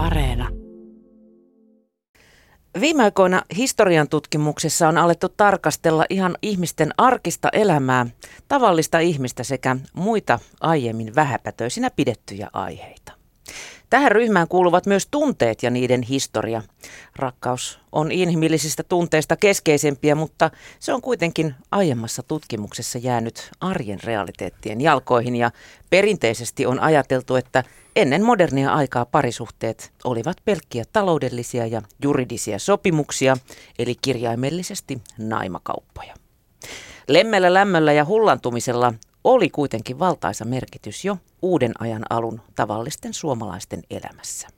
Areena. Viime aikoina historian tutkimuksessa on alettu tarkastella ihan ihmisten arkista elämää, tavallista ihmistä sekä muita aiemmin vähäpätöisinä pidettyjä aiheita. Tähän ryhmään kuuluvat myös tunteet ja niiden historia. Rakkaus on inhimillisistä tunteista keskeisempiä, mutta se on kuitenkin aiemmassa tutkimuksessa jäänyt arjen realiteettien jalkoihin ja perinteisesti on ajateltu, että ennen modernia aikaa parisuhteet olivat pelkkiä taloudellisia ja juridisia sopimuksia, eli kirjaimellisesti naimakauppoja. Lemmellä lämmöllä ja hullantumisella oli kuitenkin valtaisa merkitys jo uuden ajan alun tavallisten suomalaisten elämässä.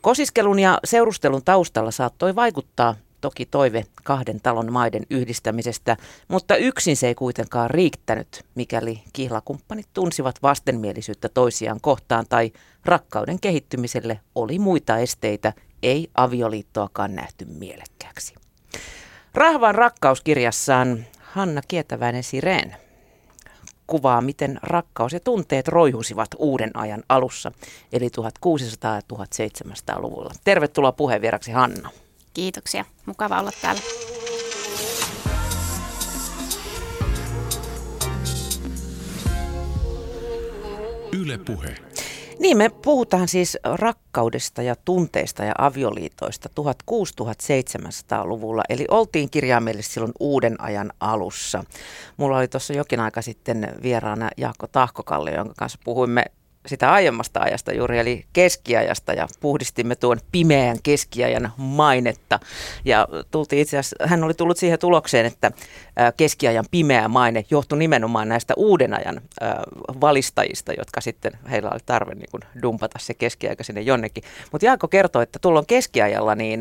Kosiskelun ja seurustelun taustalla saattoi vaikuttaa toki toive kahden talon maiden yhdistämisestä, mutta yksin se ei kuitenkaan riittänyt, mikäli kihlakumppanit tunsivat vastenmielisyyttä toisiaan kohtaan tai rakkauden kehittymiselle oli muita esteitä, ei avioliittoakaan nähty mielekkääksi. Rahvan rakkauskirjassaan Hanna Kietäväinen Sireen kuvaa, miten rakkaus ja tunteet roihusivat uuden ajan alussa, eli 1600- ja 1700-luvulla. Tervetuloa puheenvieraksi Hanna. Kiitoksia. Mukava olla täällä. Yle Puhe. Niin, me puhutaan siis rakkaudesta ja tunteista ja avioliitoista 1600-1700-luvulla, eli oltiin kirjaimellisesti silloin uuden ajan alussa. Mulla oli tuossa jokin aika sitten vieraana Jaakko Tahkokallio, jonka kanssa puhuimme sitä aiemmasta ajasta juuri, eli keskiajasta ja puhdistimme tuon pimeän keskiajan mainetta. Ja tultiin itse asiassa, hän oli tullut siihen tulokseen, että keskiajan pimeä maine johtui nimenomaan näistä uuden ajan valistajista, jotka sitten heillä oli tarve niin kuin dumpata se keskiaika sinne jonnekin. Mutta Jaakko kertoi, että tuolloin keskiajalla niin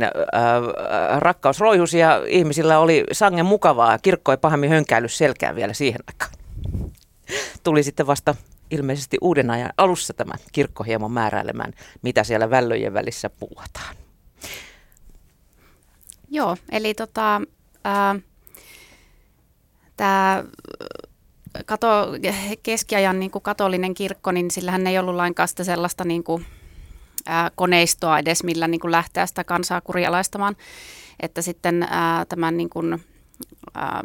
rakkaus roihusi ja ihmisillä oli sangen mukavaa kirkko ei pahemmin hönkäily selkään vielä siihen aikaan. Tuli sitten vasta ilmeisesti uuden ajan alussa tämä kirkko hieman määräilemään, mitä siellä vällöjen välissä puhutaan. Joo, eli tota, tämä kato, keskiajan niin katolinen kirkko, niin sillähän ei ollut lainkaan sitä sellaista niin kuin, ää, koneistoa edes, millä niin kuin lähteä sitä kansaa kurialaistamaan. Että sitten ää, tämän niin kuin, ää,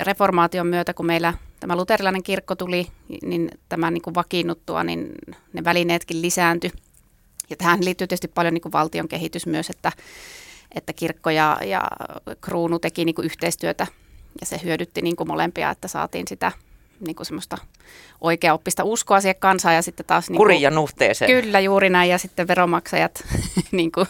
reformaation myötä, kun meillä tämä luterilainen kirkko tuli, niin tämän niin kuin vakiinnuttua, niin ne välineetkin lisääntyi. Ja tähän liittyy tietysti paljon niin kuin valtion kehitys myös, että, että kirkko ja, ja kruunu teki niin kuin yhteistyötä ja se hyödytti niin kuin molempia, että saatiin sitä niin kuin semmoista oikeaoppista uskoa siihen kansaan ja sitten taas... Niin kuin, ja nuhteeseen. Kyllä, juuri näin ja sitten veromaksajat niin kuin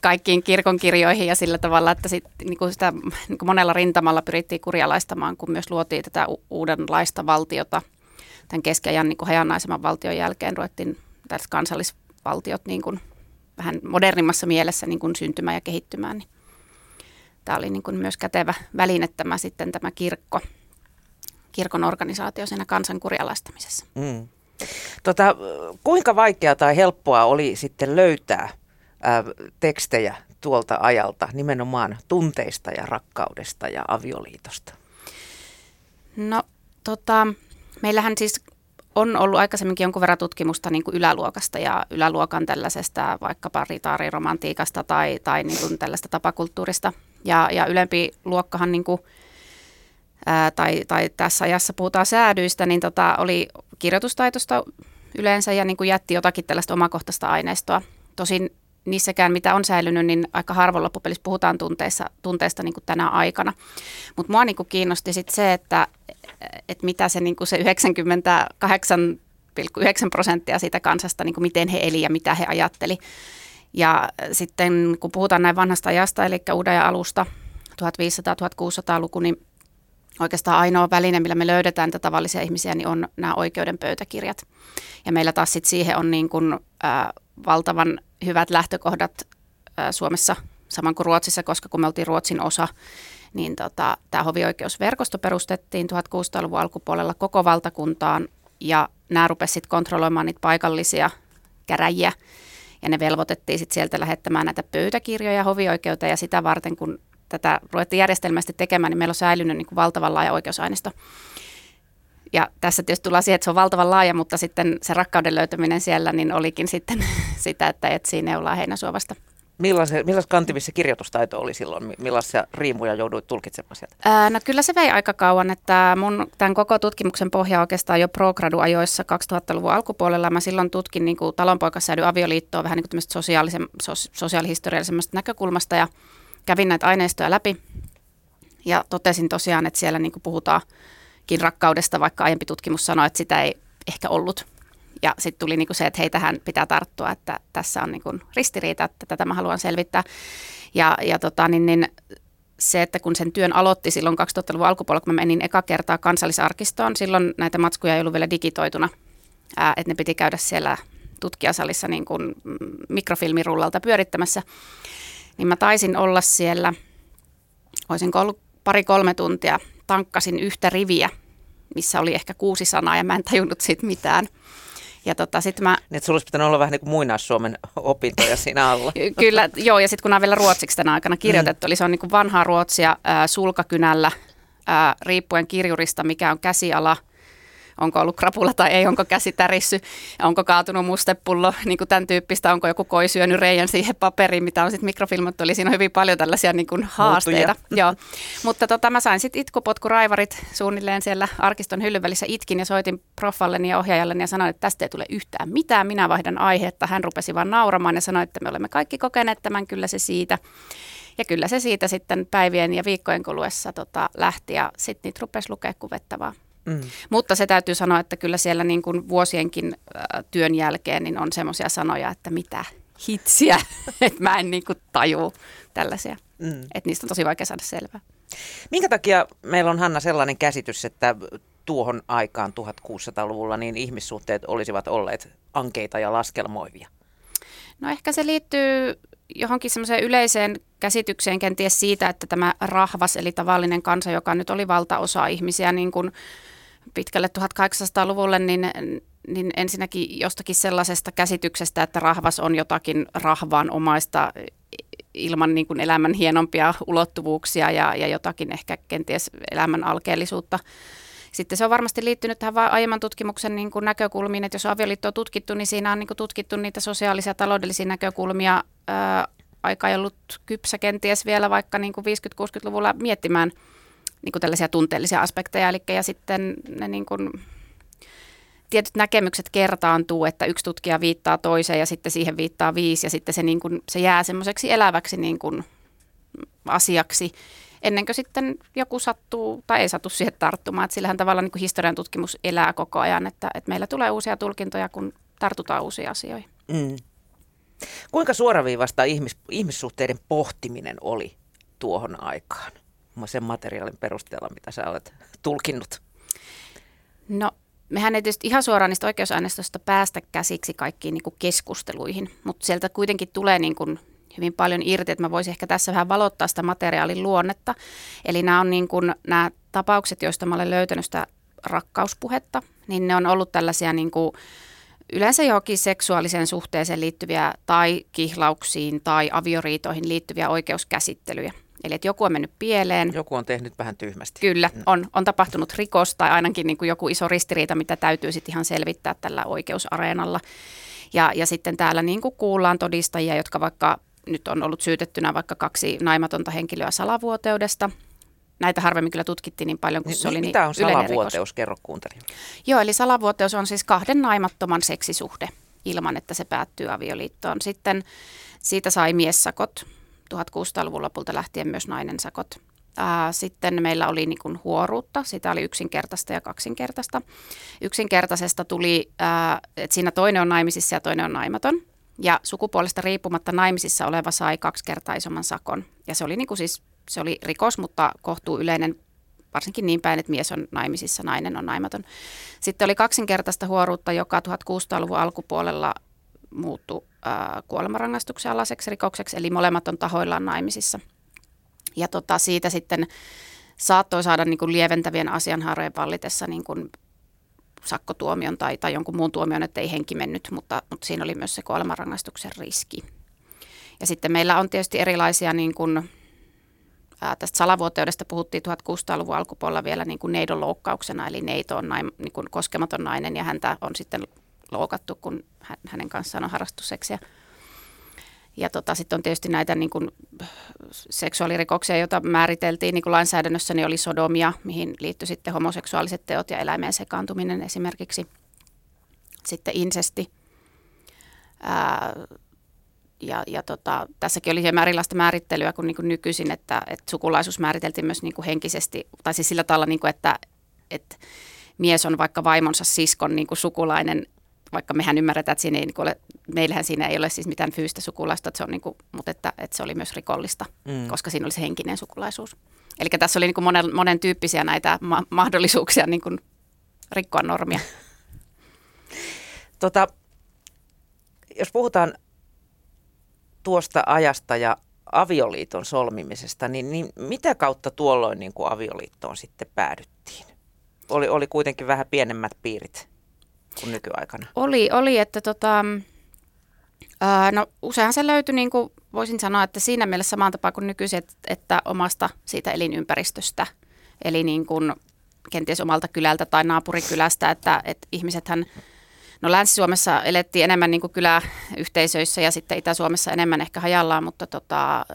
kaikkiin kirkonkirjoihin ja sillä tavalla, että sit, niin kuin sitä niin kuin monella rintamalla pyrittiin kurjalaistamaan, kun myös luotiin tätä uudenlaista valtiota. Tämän keskiajan niin kuin hajanaisemman valtion jälkeen ruvettiin tällaiset kansallisvaltiot niin kuin vähän modernimmassa mielessä niin kuin syntymään ja kehittymään. Niin tämä oli niin kuin myös kätevä väline tämä sitten tämä kirkko kirkon organisaatio siinä kansan kurjalaistamisessa. Mm. Tota, kuinka vaikeaa tai helppoa oli sitten löytää ää, tekstejä tuolta ajalta nimenomaan tunteista ja rakkaudesta ja avioliitosta? No tota, meillähän siis on ollut aikaisemminkin jonkun verran tutkimusta niin kuin yläluokasta ja yläluokan tällaisesta vaikkapa ritaariromantiikasta tai, tai niin kuin tällaista tapakulttuurista. Ja, ja ylempi luokkahan niin kuin ää, tai, tai tässä ajassa puhutaan säädyistä, niin tota, oli kirjoitustaitosta yleensä ja niin kuin jätti jotakin tällaista omakohtaista aineistoa. Tosin niissäkään, mitä on säilynyt, niin aika harvoin loppupelissä puhutaan tunteissa, tunteista niin kuin tänä aikana. Mutta mua niin kuin kiinnosti sit se, että, että mitä se, niin kuin se 98,9 prosenttia siitä kansasta, niin kuin miten he eli ja mitä he ajatteli. Ja sitten kun puhutaan näin vanhasta ajasta, eli uuden alusta, 1500-1600-luku, niin oikeastaan ainoa väline, millä me löydetään tätä tavallisia ihmisiä, niin on nämä oikeuden pöytäkirjat. Ja meillä taas sit siihen on niin kuin, äh, valtavan hyvät lähtökohdat äh, Suomessa, saman kuin Ruotsissa, koska kun me oltiin Ruotsin osa, niin tota, tämä hovioikeusverkosto perustettiin 1600-luvun alkupuolella koko valtakuntaan, ja nämä rupesivat kontrolloimaan niitä paikallisia käräjiä, ja ne velvoitettiin sitten sieltä lähettämään näitä pöytäkirjoja hovioikeuteen, ja sitä varten, kun tätä ruvettiin järjestelmästi tekemään, niin meillä on säilynyt niin kuin valtavan laaja oikeusaineisto. Ja tässä tietysti tullaan siihen, että se on valtavan laaja, mutta sitten se rakkauden löytäminen siellä niin olikin sitten sitä, että etsii neulaa heinäsuovasta. Millaisen, millais kantivissa kirjoitustaito oli silloin? Millaisia riimuja jouduit tulkitsemaan sieltä? Ää, no kyllä se vei aika kauan, että mun tämän koko tutkimuksen pohja oikeastaan jo progradu-ajoissa 2000-luvun alkupuolella. Mä silloin tutkin niin kuin talonpoikasäädyn avioliittoa vähän niin kuin sosiaalisen, sos, sosiaalihistoriallisemmasta näkökulmasta ja kävin näitä aineistoja läpi ja totesin tosiaan, että siellä niin puhutaankin rakkaudesta, vaikka aiempi tutkimus sanoi, että sitä ei ehkä ollut. Ja sitten tuli niinku se, että hei, tähän pitää tarttua, että tässä on niinku ristiriita, että tätä mä haluan selvittää. Ja, ja tota, niin, niin se, että kun sen työn aloitti silloin 2000-luvun alkupuolella, kun mä menin eka kertaa kansallisarkistoon, silloin näitä matskuja ei ollut vielä digitoituna, ää, että ne piti käydä siellä tutkijasalissa niin kuin mikrofilmirullalta pyörittämässä, niin mä taisin olla siellä, olisinko ollut pari-kolme tuntia, tankkasin yhtä riviä, missä oli ehkä kuusi sanaa ja mä en tajunnut siitä mitään – ja tota, sit mä... Niin, että sulla olisi pitänyt olla vähän niin kuin muinais-Suomen opintoja siinä alla. Kyllä, joo, ja sitten kun nämä vielä ruotsiksi tänä aikana kirjoitettu, mm. eli se on niin kuin vanhaa ruotsia äh, sulkakynällä, äh, riippuen kirjurista, mikä on käsiala – onko ollut krapula tai ei, onko käsi tärissy, onko kaatunut mustepullo, niin kuin tämän tyyppistä, onko joku koi syönyt reijän siihen paperiin, mitä on sitten mikrofilmattu, eli siinä on hyvin paljon tällaisia niin kuin haasteita. Joo. Mutta tota, mä sain sitten itkupotkuraivarit suunnilleen siellä arkiston hyllyn välissä itkin ja soitin profalleni ja ohjaajalleni ja sanoin, että tästä ei tule yhtään mitään, minä vaihdan aihetta. Hän rupesi vaan nauramaan ja sanoi, että me olemme kaikki kokeneet tämän, kyllä se siitä. Ja kyllä se siitä sitten päivien ja viikkojen kuluessa tota, lähti ja sitten niitä rupesi lukea kuvettavaa. Mm. Mutta se täytyy sanoa, että kyllä siellä niin kuin vuosienkin äh, työn jälkeen niin on semmoisia sanoja, että mitä hitsiä, että mä en niin kuin taju tällaisia. Mm. Että niistä on tosi vaikea saada selvää. Minkä takia meillä on Hanna sellainen käsitys, että tuohon aikaan 1600-luvulla niin ihmissuhteet olisivat olleet ankeita ja laskelmoivia? No ehkä se liittyy johonkin semmoiseen yleiseen käsitykseen kenties siitä, että tämä rahvas, eli tavallinen kansa, joka nyt oli valtaosa ihmisiä niin kuin pitkälle 1800-luvulle, niin, niin ensinnäkin jostakin sellaisesta käsityksestä, että rahvas on jotakin rahvaan omaista ilman niin kuin elämän hienompia ulottuvuuksia ja, ja jotakin ehkä kenties elämän alkeellisuutta. Sitten se on varmasti liittynyt tähän aiemman tutkimuksen niin kuin näkökulmiin, että jos avioliitto on tutkittu, niin siinä on niin kuin tutkittu niitä sosiaalisia ja taloudellisia näkökulmia. Ää, aika ei ollut kypsä kenties vielä vaikka niin kuin 50-60-luvulla miettimään – niin kuin tällaisia tunteellisia aspekteja. Eli ja sitten ne niin kuin, tietyt näkemykset kertaantuu, että yksi tutkija viittaa toiseen ja sitten siihen viittaa viisi ja sitten se, niin kuin, se jää semmoiseksi eläväksi niin kuin asiaksi ennen kuin sitten joku sattuu tai ei satu siihen tarttumaan. Että sillähän tavalla niin historian tutkimus elää koko ajan, että, että meillä tulee uusia tulkintoja, kun tartutaan uusiin asioihin. Mm. Kuinka suoraviivasta ihmis, ihmissuhteiden pohtiminen oli tuohon aikaan? sen materiaalin perusteella, mitä sä olet tulkinnut? No, mehän ei tietysti ihan suoraan niistä oikeusaineistosta päästä käsiksi kaikkiin niin kuin keskusteluihin, mutta sieltä kuitenkin tulee niin kuin hyvin paljon irti, että mä voisin ehkä tässä vähän valottaa sitä materiaalin luonnetta. Eli nämä on niin kuin, nämä tapaukset, joista mä olen löytänyt sitä rakkauspuhetta, niin ne on ollut tällaisia niin kuin, yleensä johonkin seksuaaliseen suhteeseen liittyviä tai kihlauksiin tai avioriitoihin liittyviä oikeuskäsittelyjä. Eli että joku on mennyt pieleen. Joku on tehnyt vähän tyhmästi. Kyllä, mm. on, on tapahtunut rikos tai ainakin niin kuin joku iso ristiriita, mitä täytyy sitten ihan selvittää tällä oikeusareenalla. Ja, ja sitten täällä niin kuin kuullaan todistajia, jotka vaikka nyt on ollut syytettynä vaikka kaksi naimatonta henkilöä salavuoteudesta. Näitä harvemmin kyllä tutkittiin niin paljon, kun niin, se oli Mitä niin on salavuoteus? Kerro kuuntelijoille. Joo, eli salavuoteus on siis kahden naimattoman seksisuhde ilman, että se päättyy avioliittoon. Sitten siitä sai miessakot 1600-luvun lopulta lähtien myös nainen sakot. Sitten meillä oli niin kuin huoruutta, sitä oli yksinkertaista ja kaksinkertaista. Yksinkertaisesta tuli, että siinä toinen on naimisissa ja toinen on naimaton. Ja sukupuolesta riippumatta naimisissa oleva sai kaksi kertaa isomman sakon. Ja se oli, niin kuin siis, se oli rikos, mutta kohtuu yleinen varsinkin niin päin, että mies on naimisissa, nainen on naimaton. Sitten oli kaksinkertaista huoruutta, joka 1600-luvun alkupuolella muuttui ää, kuolemanrangaistuksen alaiseksi rikokseksi, eli molemmat on tahoillaan naimisissa. Ja tota, siitä sitten saattoi saada niin kuin lieventävien asianhaarojen vallitessa niin kuin sakkotuomion tai, tai jonkun muun tuomion, että ei henki mennyt, mutta, mutta siinä oli myös se kuolemanrangaistuksen riski. Ja sitten meillä on tietysti erilaisia niin kuin, tästä salavuoteudesta puhuttiin 1600-luvun alkupuolella vielä niin kuin neidon loukkauksena, eli neito on naim, niin kuin koskematon nainen ja häntä on sitten loukattu, kun hänen kanssaan on harrastusseksiä. Ja tota, sitten on tietysti näitä niin kuin, seksuaalirikoksia, joita määriteltiin niin kuin lainsäädännössä, niin oli sodomia, mihin liittyi sitten homoseksuaaliset teot ja eläimeen sekaantuminen esimerkiksi. Sitten insesti. Ää, ja, ja tota, tässäkin oli hieman erilaista määrittelyä kuin, niin kuin nykyisin, että, että sukulaisuus määriteltiin myös niin kuin henkisesti, tai siis sillä tavalla, niin kuin, että, että mies on vaikka vaimonsa siskon niin kuin sukulainen, vaikka mehän ymmärretään, että siinä ei niin ole, meillähän siinä ei ole siis mitään fyysistä sukulaista, että se on niin kuin, mutta että, että se oli myös rikollista, mm. koska siinä oli se henkinen sukulaisuus. Eli tässä oli niin kuin monen, monen tyyppisiä näitä ma- mahdollisuuksia niin kuin rikkoa normia. tota, jos puhutaan tuosta ajasta ja avioliiton solmimisesta, niin, niin mitä kautta tuolloin niin kuin avioliittoon sitten päädyttiin? Oli, oli kuitenkin vähän pienemmät piirit kuin nykyaikana. Oli, oli että tota, ää, no useinhan se löytyi, niin kuin voisin sanoa, että siinä mielessä samaan tapaan kuin nykyisin, että, että omasta siitä elinympäristöstä, eli niin kuin kenties omalta kylältä tai naapurikylästä, että, että ihmisethän No Länsi-Suomessa elettiin enemmän niin kuin kyläyhteisöissä ja sitten Itä-Suomessa enemmän ehkä hajallaan, mutta tota,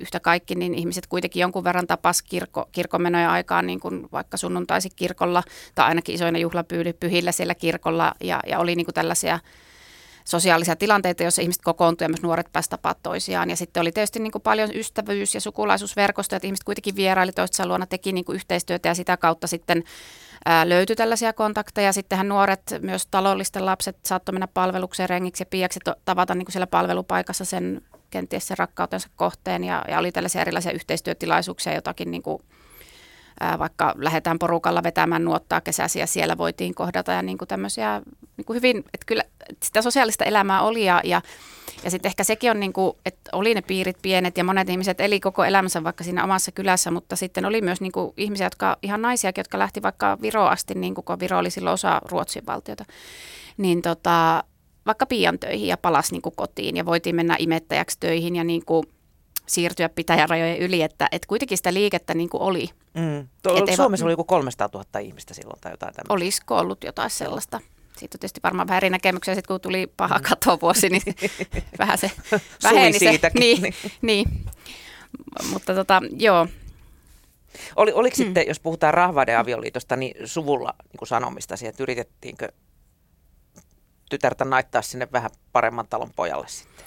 yhtä kaikki, niin ihmiset kuitenkin jonkun verran tapas kirkko, kirkonmenoja aikaan niin kuin vaikka sunnuntaisi kirkolla tai ainakin isoina juhlapyhillä siellä kirkolla ja, ja oli niin kuin tällaisia sosiaalisia tilanteita, joissa ihmiset kokoontuivat ja myös nuoret pääsivät tapaamaan toisiaan. Ja sitten oli tietysti niin kuin paljon ystävyys- ja sukulaisuusverkostoja, että ihmiset kuitenkin vieraili toistensa luona, teki niin kuin yhteistyötä ja sitä kautta sitten löytyi tällaisia kontakteja. Sittenhän nuoret, myös taloudellisten lapset saattoi mennä palvelukseen rengiksi ja piiaksi tavata niin kuin siellä palvelupaikassa sen kenties sen rakkautensa kohteen ja, ja oli tällaisia erilaisia yhteistyötilaisuuksia, jotakin niin kuin, vaikka lähdetään porukalla vetämään nuottaa kesäisiä, siellä voitiin kohdata ja niin kuin tämmöisiä niin kuin hyvin, että kyllä sitä sosiaalista elämää oli ja, ja, ja sitten ehkä sekin on, niin kuin, että oli ne piirit pienet ja monet ihmiset eli koko elämänsä vaikka siinä omassa kylässä, mutta sitten oli myös niin kuin ihmisiä, jotka ihan naisiakin, jotka lähti vaikka Viroon asti, niin kuin, kun Viro oli silloin osa Ruotsin valtiota, niin tota, vaikka pian töihin ja palasi niin kuin kotiin ja voitiin mennä imettäjäksi töihin ja niin kuin siirtyä pitäjärajojen yli, että, että kuitenkin sitä liikettä niin kuin oli. Mm. Tuo, Suomessa va- oli joku 300 000 ihmistä silloin tai jotain tämmöistä. Olisiko ollut jotain sellaista? Siitä on tietysti varmaan vähän eri näkemyksiä, sitten kun tuli paha mm. katovuosi, niin vähän se väheni se. Niin, niin. niin. Mutta tota, joo. Oli, oliko hmm. sitten, jos puhutaan rahvaiden avioliitosta, niin suvulla niin kuin sanomista siihen, että yritettiinkö tytärtä naittaa sinne vähän paremman talon pojalle sitten?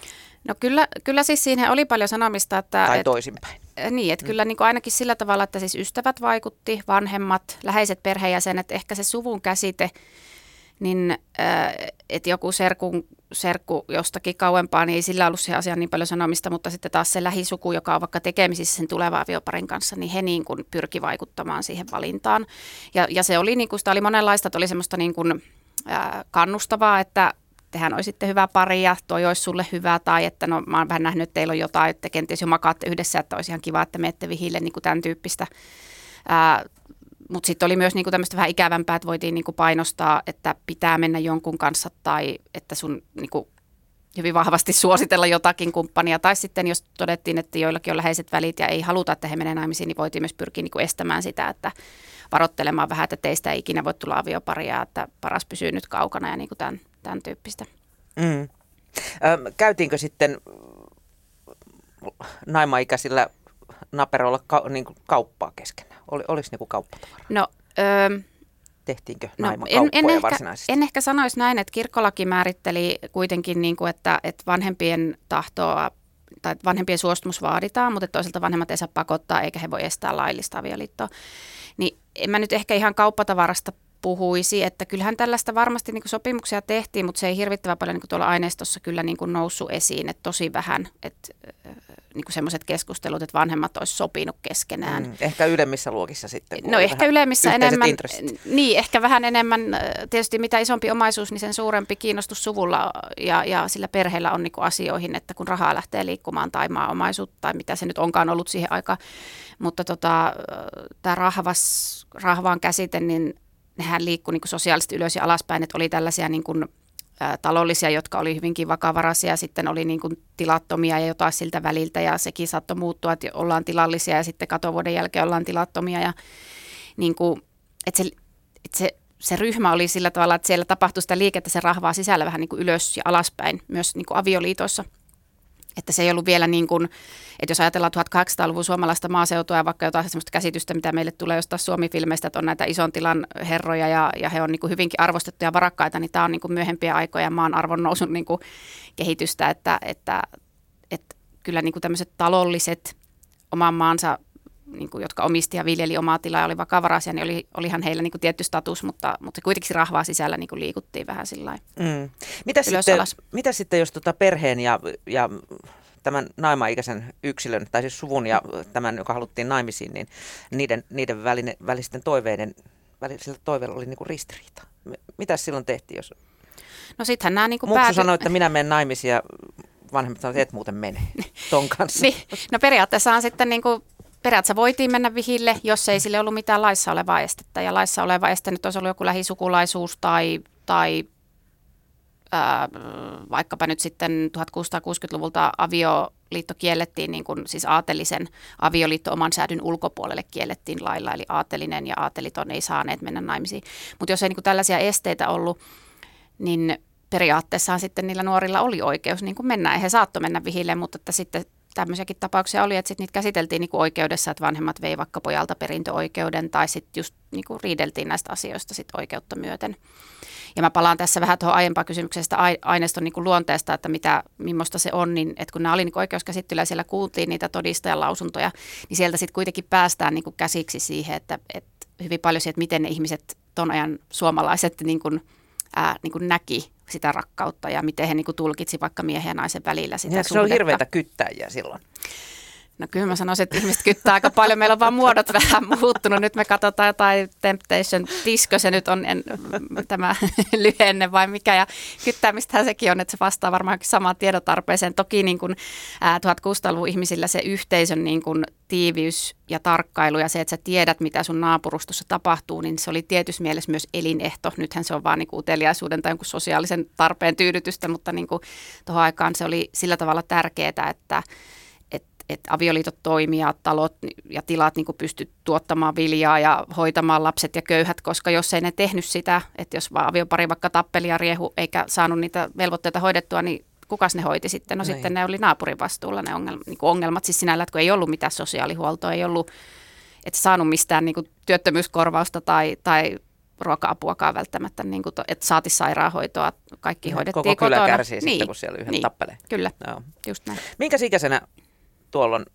No kyllä, kyllä siis siinä oli paljon sanomista. Että, tai toisinpäin. Et, niin, että mm. kyllä niin kuin ainakin sillä tavalla, että siis ystävät vaikutti, vanhemmat, läheiset perheenjäsenet, ehkä se suvun käsite, niin äh, että joku serkun, serkku jostakin kauempaa, niin ei sillä ollut se asia niin paljon sanomista, mutta sitten taas se lähisuku, joka on vaikka tekemisissä sen tulevan avioparin kanssa, niin he niin kuin pyrki vaikuttamaan siihen valintaan. Ja, ja se oli, niin kuin, sitä oli monenlaista, että oli semmoista niin kuin, kannustavaa, että tehän olisitte hyvä pari ja toi olisi sulle hyvä, tai että no mä oon vähän nähnyt, että teillä on jotain, että kenties jo makaatte yhdessä, että olisi ihan kiva, että menette vihille, niin kuin tämän tyyppistä. Mutta sitten oli myös niinku tämmöistä vähän ikävämpää, että voitiin niinku painostaa, että pitää mennä jonkun kanssa tai että sun niinku hyvin vahvasti suositella jotakin kumppania. Tai sitten jos todettiin, että joillakin on läheiset välit ja ei haluta, että he menee naimisiin, niin voitiin myös pyrkiä niinku estämään sitä, että varoittelemaan vähän, että teistä ei ikinä voi tulla avioparia, että paras pysyy nyt kaukana ja niin kuin tämän, tämän tyyppistä. Mm. Ö, käytiinkö sitten naimaikäisillä naperoilla ka, niin kuin kauppaa keskenään? Oli, oliko niin kuin kauppatavara? No, ö, Tehtiinkö no, en, en, ehkä, varsinaisesti? En ehkä sanoisi näin, että kirkkolaki määritteli kuitenkin, niin kuin, että, että vanhempien tahtoa tai vanhempien suostumus vaaditaan, mutta toisaalta vanhemmat ei saa pakottaa eikä he voi estää laillista avioliittoa. Niin en mä nyt ehkä ihan kauppatavarasta puhuisi, että kyllähän tällaista varmasti niin sopimuksia tehtiin, mutta se ei hirvittävän paljon niin tuolla aineistossa kyllä niin noussut esiin, että tosi vähän, että niin semmoiset keskustelut, että vanhemmat olisi sopinut keskenään. Mm, ehkä ylemmissä luokissa sitten. No ehkä ylemmissä enemmän. Intressit. Niin, ehkä vähän enemmän. Tietysti mitä isompi omaisuus, niin sen suurempi kiinnostus suvulla ja, ja sillä perheellä on niin asioihin, että kun rahaa lähtee liikkumaan tai maaomaisuutta tai mitä se nyt onkaan ollut siihen aikaan. Mutta tota, tämä rahvas, rahvaan käsite, niin nehän liikkui niin sosiaalisesti ylös ja alaspäin, että oli tällaisia niin kuin, ää, talollisia, jotka oli hyvinkin vakavaraisia, sitten oli niin kuin tilattomia ja jotain siltä väliltä ja sekin saattoi muuttua, että ollaan tilallisia ja sitten katovuoden jälkeen ollaan tilattomia ja niin kuin, että se, että se, se ryhmä oli sillä tavalla, että siellä tapahtui sitä liikettä se rahvaa sisällä vähän niin kuin ylös ja alaspäin myös niin kuin avioliitoissa. Että se ei ollut vielä niin kuin, että jos ajatellaan 1800-luvun suomalaista maaseutua ja vaikka jotain sellaista käsitystä, mitä meille tulee jostain Suomi-filmeistä, että on näitä ison tilan herroja ja, ja he on niin kuin hyvinkin arvostettuja varakkaita, niin tämä on niin kuin myöhempiä aikoja maan arvon nousun niin kuin kehitystä, että, että, että kyllä niin kuin tämmöiset talolliset oman maansa niin kuin, jotka omisti ja viljeli omaa tilaa ja oli vakavaraisia, niin oli, olihan heillä niin kuin tietty status, mutta, mutta kuitenkin rahvaa sisällä niin kuin liikuttiin vähän sillä mm. mitä, sitten, mitä sitten, jos tuota perheen ja, ja tämän naimaikäisen yksilön, tai siis suvun ja tämän, joka haluttiin naimisiin, niin niiden, niiden väline, välisten toiveiden, välisillä toiveilla oli niin kuin ristiriita. Mitä silloin tehtiin, jos... No sittenhän nämä niin kuin pääty... sanoi, että minä menen naimisiin ja vanhemmat sanoivat, että et muuten mene ton kanssa. niin, no periaatteessa on sitten niin kuin periaatteessa voitiin mennä vihille, jos ei sille ollut mitään laissa olevaa estettä. Ja laissa oleva este nyt olisi ollut joku lähisukulaisuus tai, tai ää, vaikkapa nyt sitten 1660-luvulta avioliitto kiellettiin, niin kuin siis aatelisen avioliitto oman säädyn ulkopuolelle kiellettiin lailla, eli aatelinen ja aateliton ei saaneet mennä naimisiin. Mutta jos ei niin kuin tällaisia esteitä ollut, niin periaatteessaan sitten niillä nuorilla oli oikeus niin kuin mennä. He saattoi mennä vihille, mutta että sitten tämmöisiäkin tapauksia oli, että sit niitä käsiteltiin niin kuin oikeudessa, että vanhemmat vei vaikka pojalta perintöoikeuden tai sitten just niin kuin riideltiin näistä asioista sit oikeutta myöten. Ja mä palaan tässä vähän tuohon aiempaan kysymyksestä aineiston niin kuin luonteesta, että mitä, millaista se on, niin että kun nämä oli niin oikeuskäsittelyä siellä kuultiin niitä todistajan lausuntoja, niin sieltä sitten kuitenkin päästään niin kuin käsiksi siihen, että, että hyvin paljon siihen, että miten ne ihmiset ton ajan suomalaiset niin kuin, ää, niin kuin näki sitä rakkautta ja miten he niin kuin tulkitsi vaikka miehen ja naisen välillä sitä niin, Se on hirveitä kyttäjiä silloin. No kyllä mä sanoisin, että ihmiset kyttää aika paljon. Meillä on vaan muodot vähän muuttunut. Nyt me katsotaan jotain Temptation Disco, se nyt on en, tämä lyhenne vai mikä. Ja kyttäämistähän sekin on, että se vastaa varmaan samaan tiedotarpeeseen. Toki niin kuin, ää, 1600-luvun ihmisillä se yhteisön niin kuin, tiiviys ja tarkkailu ja se, että sä tiedät, mitä sun naapurustossa tapahtuu, niin se oli tietyssä mielessä myös elinehto. Nythän se on vaan niin kuin uteliaisuuden tai jonkun sosiaalisen tarpeen tyydytystä, mutta niin kuin, tuohon aikaan se oli sillä tavalla tärkeää, että että avioliitot toimii ja talot ja tilat niin pysty tuottamaan viljaa ja hoitamaan lapset ja köyhät, koska jos ei ne tehnyt sitä, että jos vaan aviopari vaikka tappeli ja riehu eikä saanut niitä velvoitteita hoidettua, niin kukas ne hoiti sitten? No Näin. sitten ne oli naapurin vastuulla ne ongelmat, niin ongelmat siis sinällä, että kun ei ollut mitään sosiaalihuoltoa, ei ollut että saanut mistään niin kuin työttömyyskorvausta tai, tai ruoka-apuakaan välttämättä, niin kuin to, että saati sairaanhoitoa, kaikki hoidettiin Koko kylä kotona. kärsii niin, sitten, kun siellä yhden niin, tappelee. Kyllä, Joo. just näin. Minkä ikäisenä tuolloin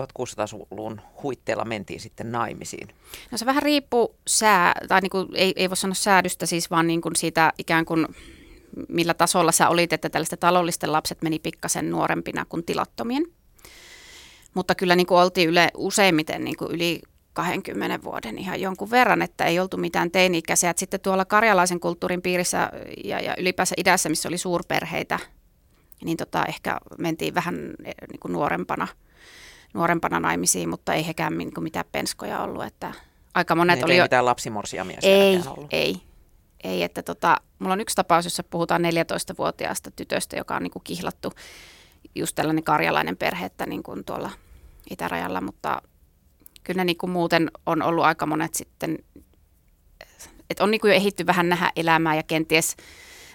1600-luvun huitteella mentiin sitten naimisiin? No se vähän riippuu sää, tai niin kuin, ei, ei voi sanoa säädystä siis, vaan niin kuin siitä ikään kuin millä tasolla sä olit, että tällaisten taloudellisten lapset meni pikkasen nuorempina kuin tilattomien. Mutta kyllä niin kuin oltiin yle, useimmiten niin kuin yli 20 vuoden ihan jonkun verran, että ei oltu mitään teini-ikäisiä. Sitten tuolla karjalaisen kulttuurin piirissä ja, ja ylipäänsä idässä, missä oli suurperheitä, niin tota, ehkä mentiin vähän eh, niin kuin nuorempana, nuorempana naimisiin, mutta ei hekään niin kuin mitään penskoja ollut. Että aika monet niin, oli ei jo... mitään lapsimorsia mies ei, ollut. ei, ei, että tota, mulla on yksi tapaus, jossa puhutaan 14-vuotiaasta tytöstä, joka on niin kuin kihlattu just tällainen karjalainen perhe, että niin kuin tuolla itärajalla, mutta kyllä ne niin kuin muuten on ollut aika monet sitten, että on niin kuin jo ehitty vähän nähdä elämää ja kenties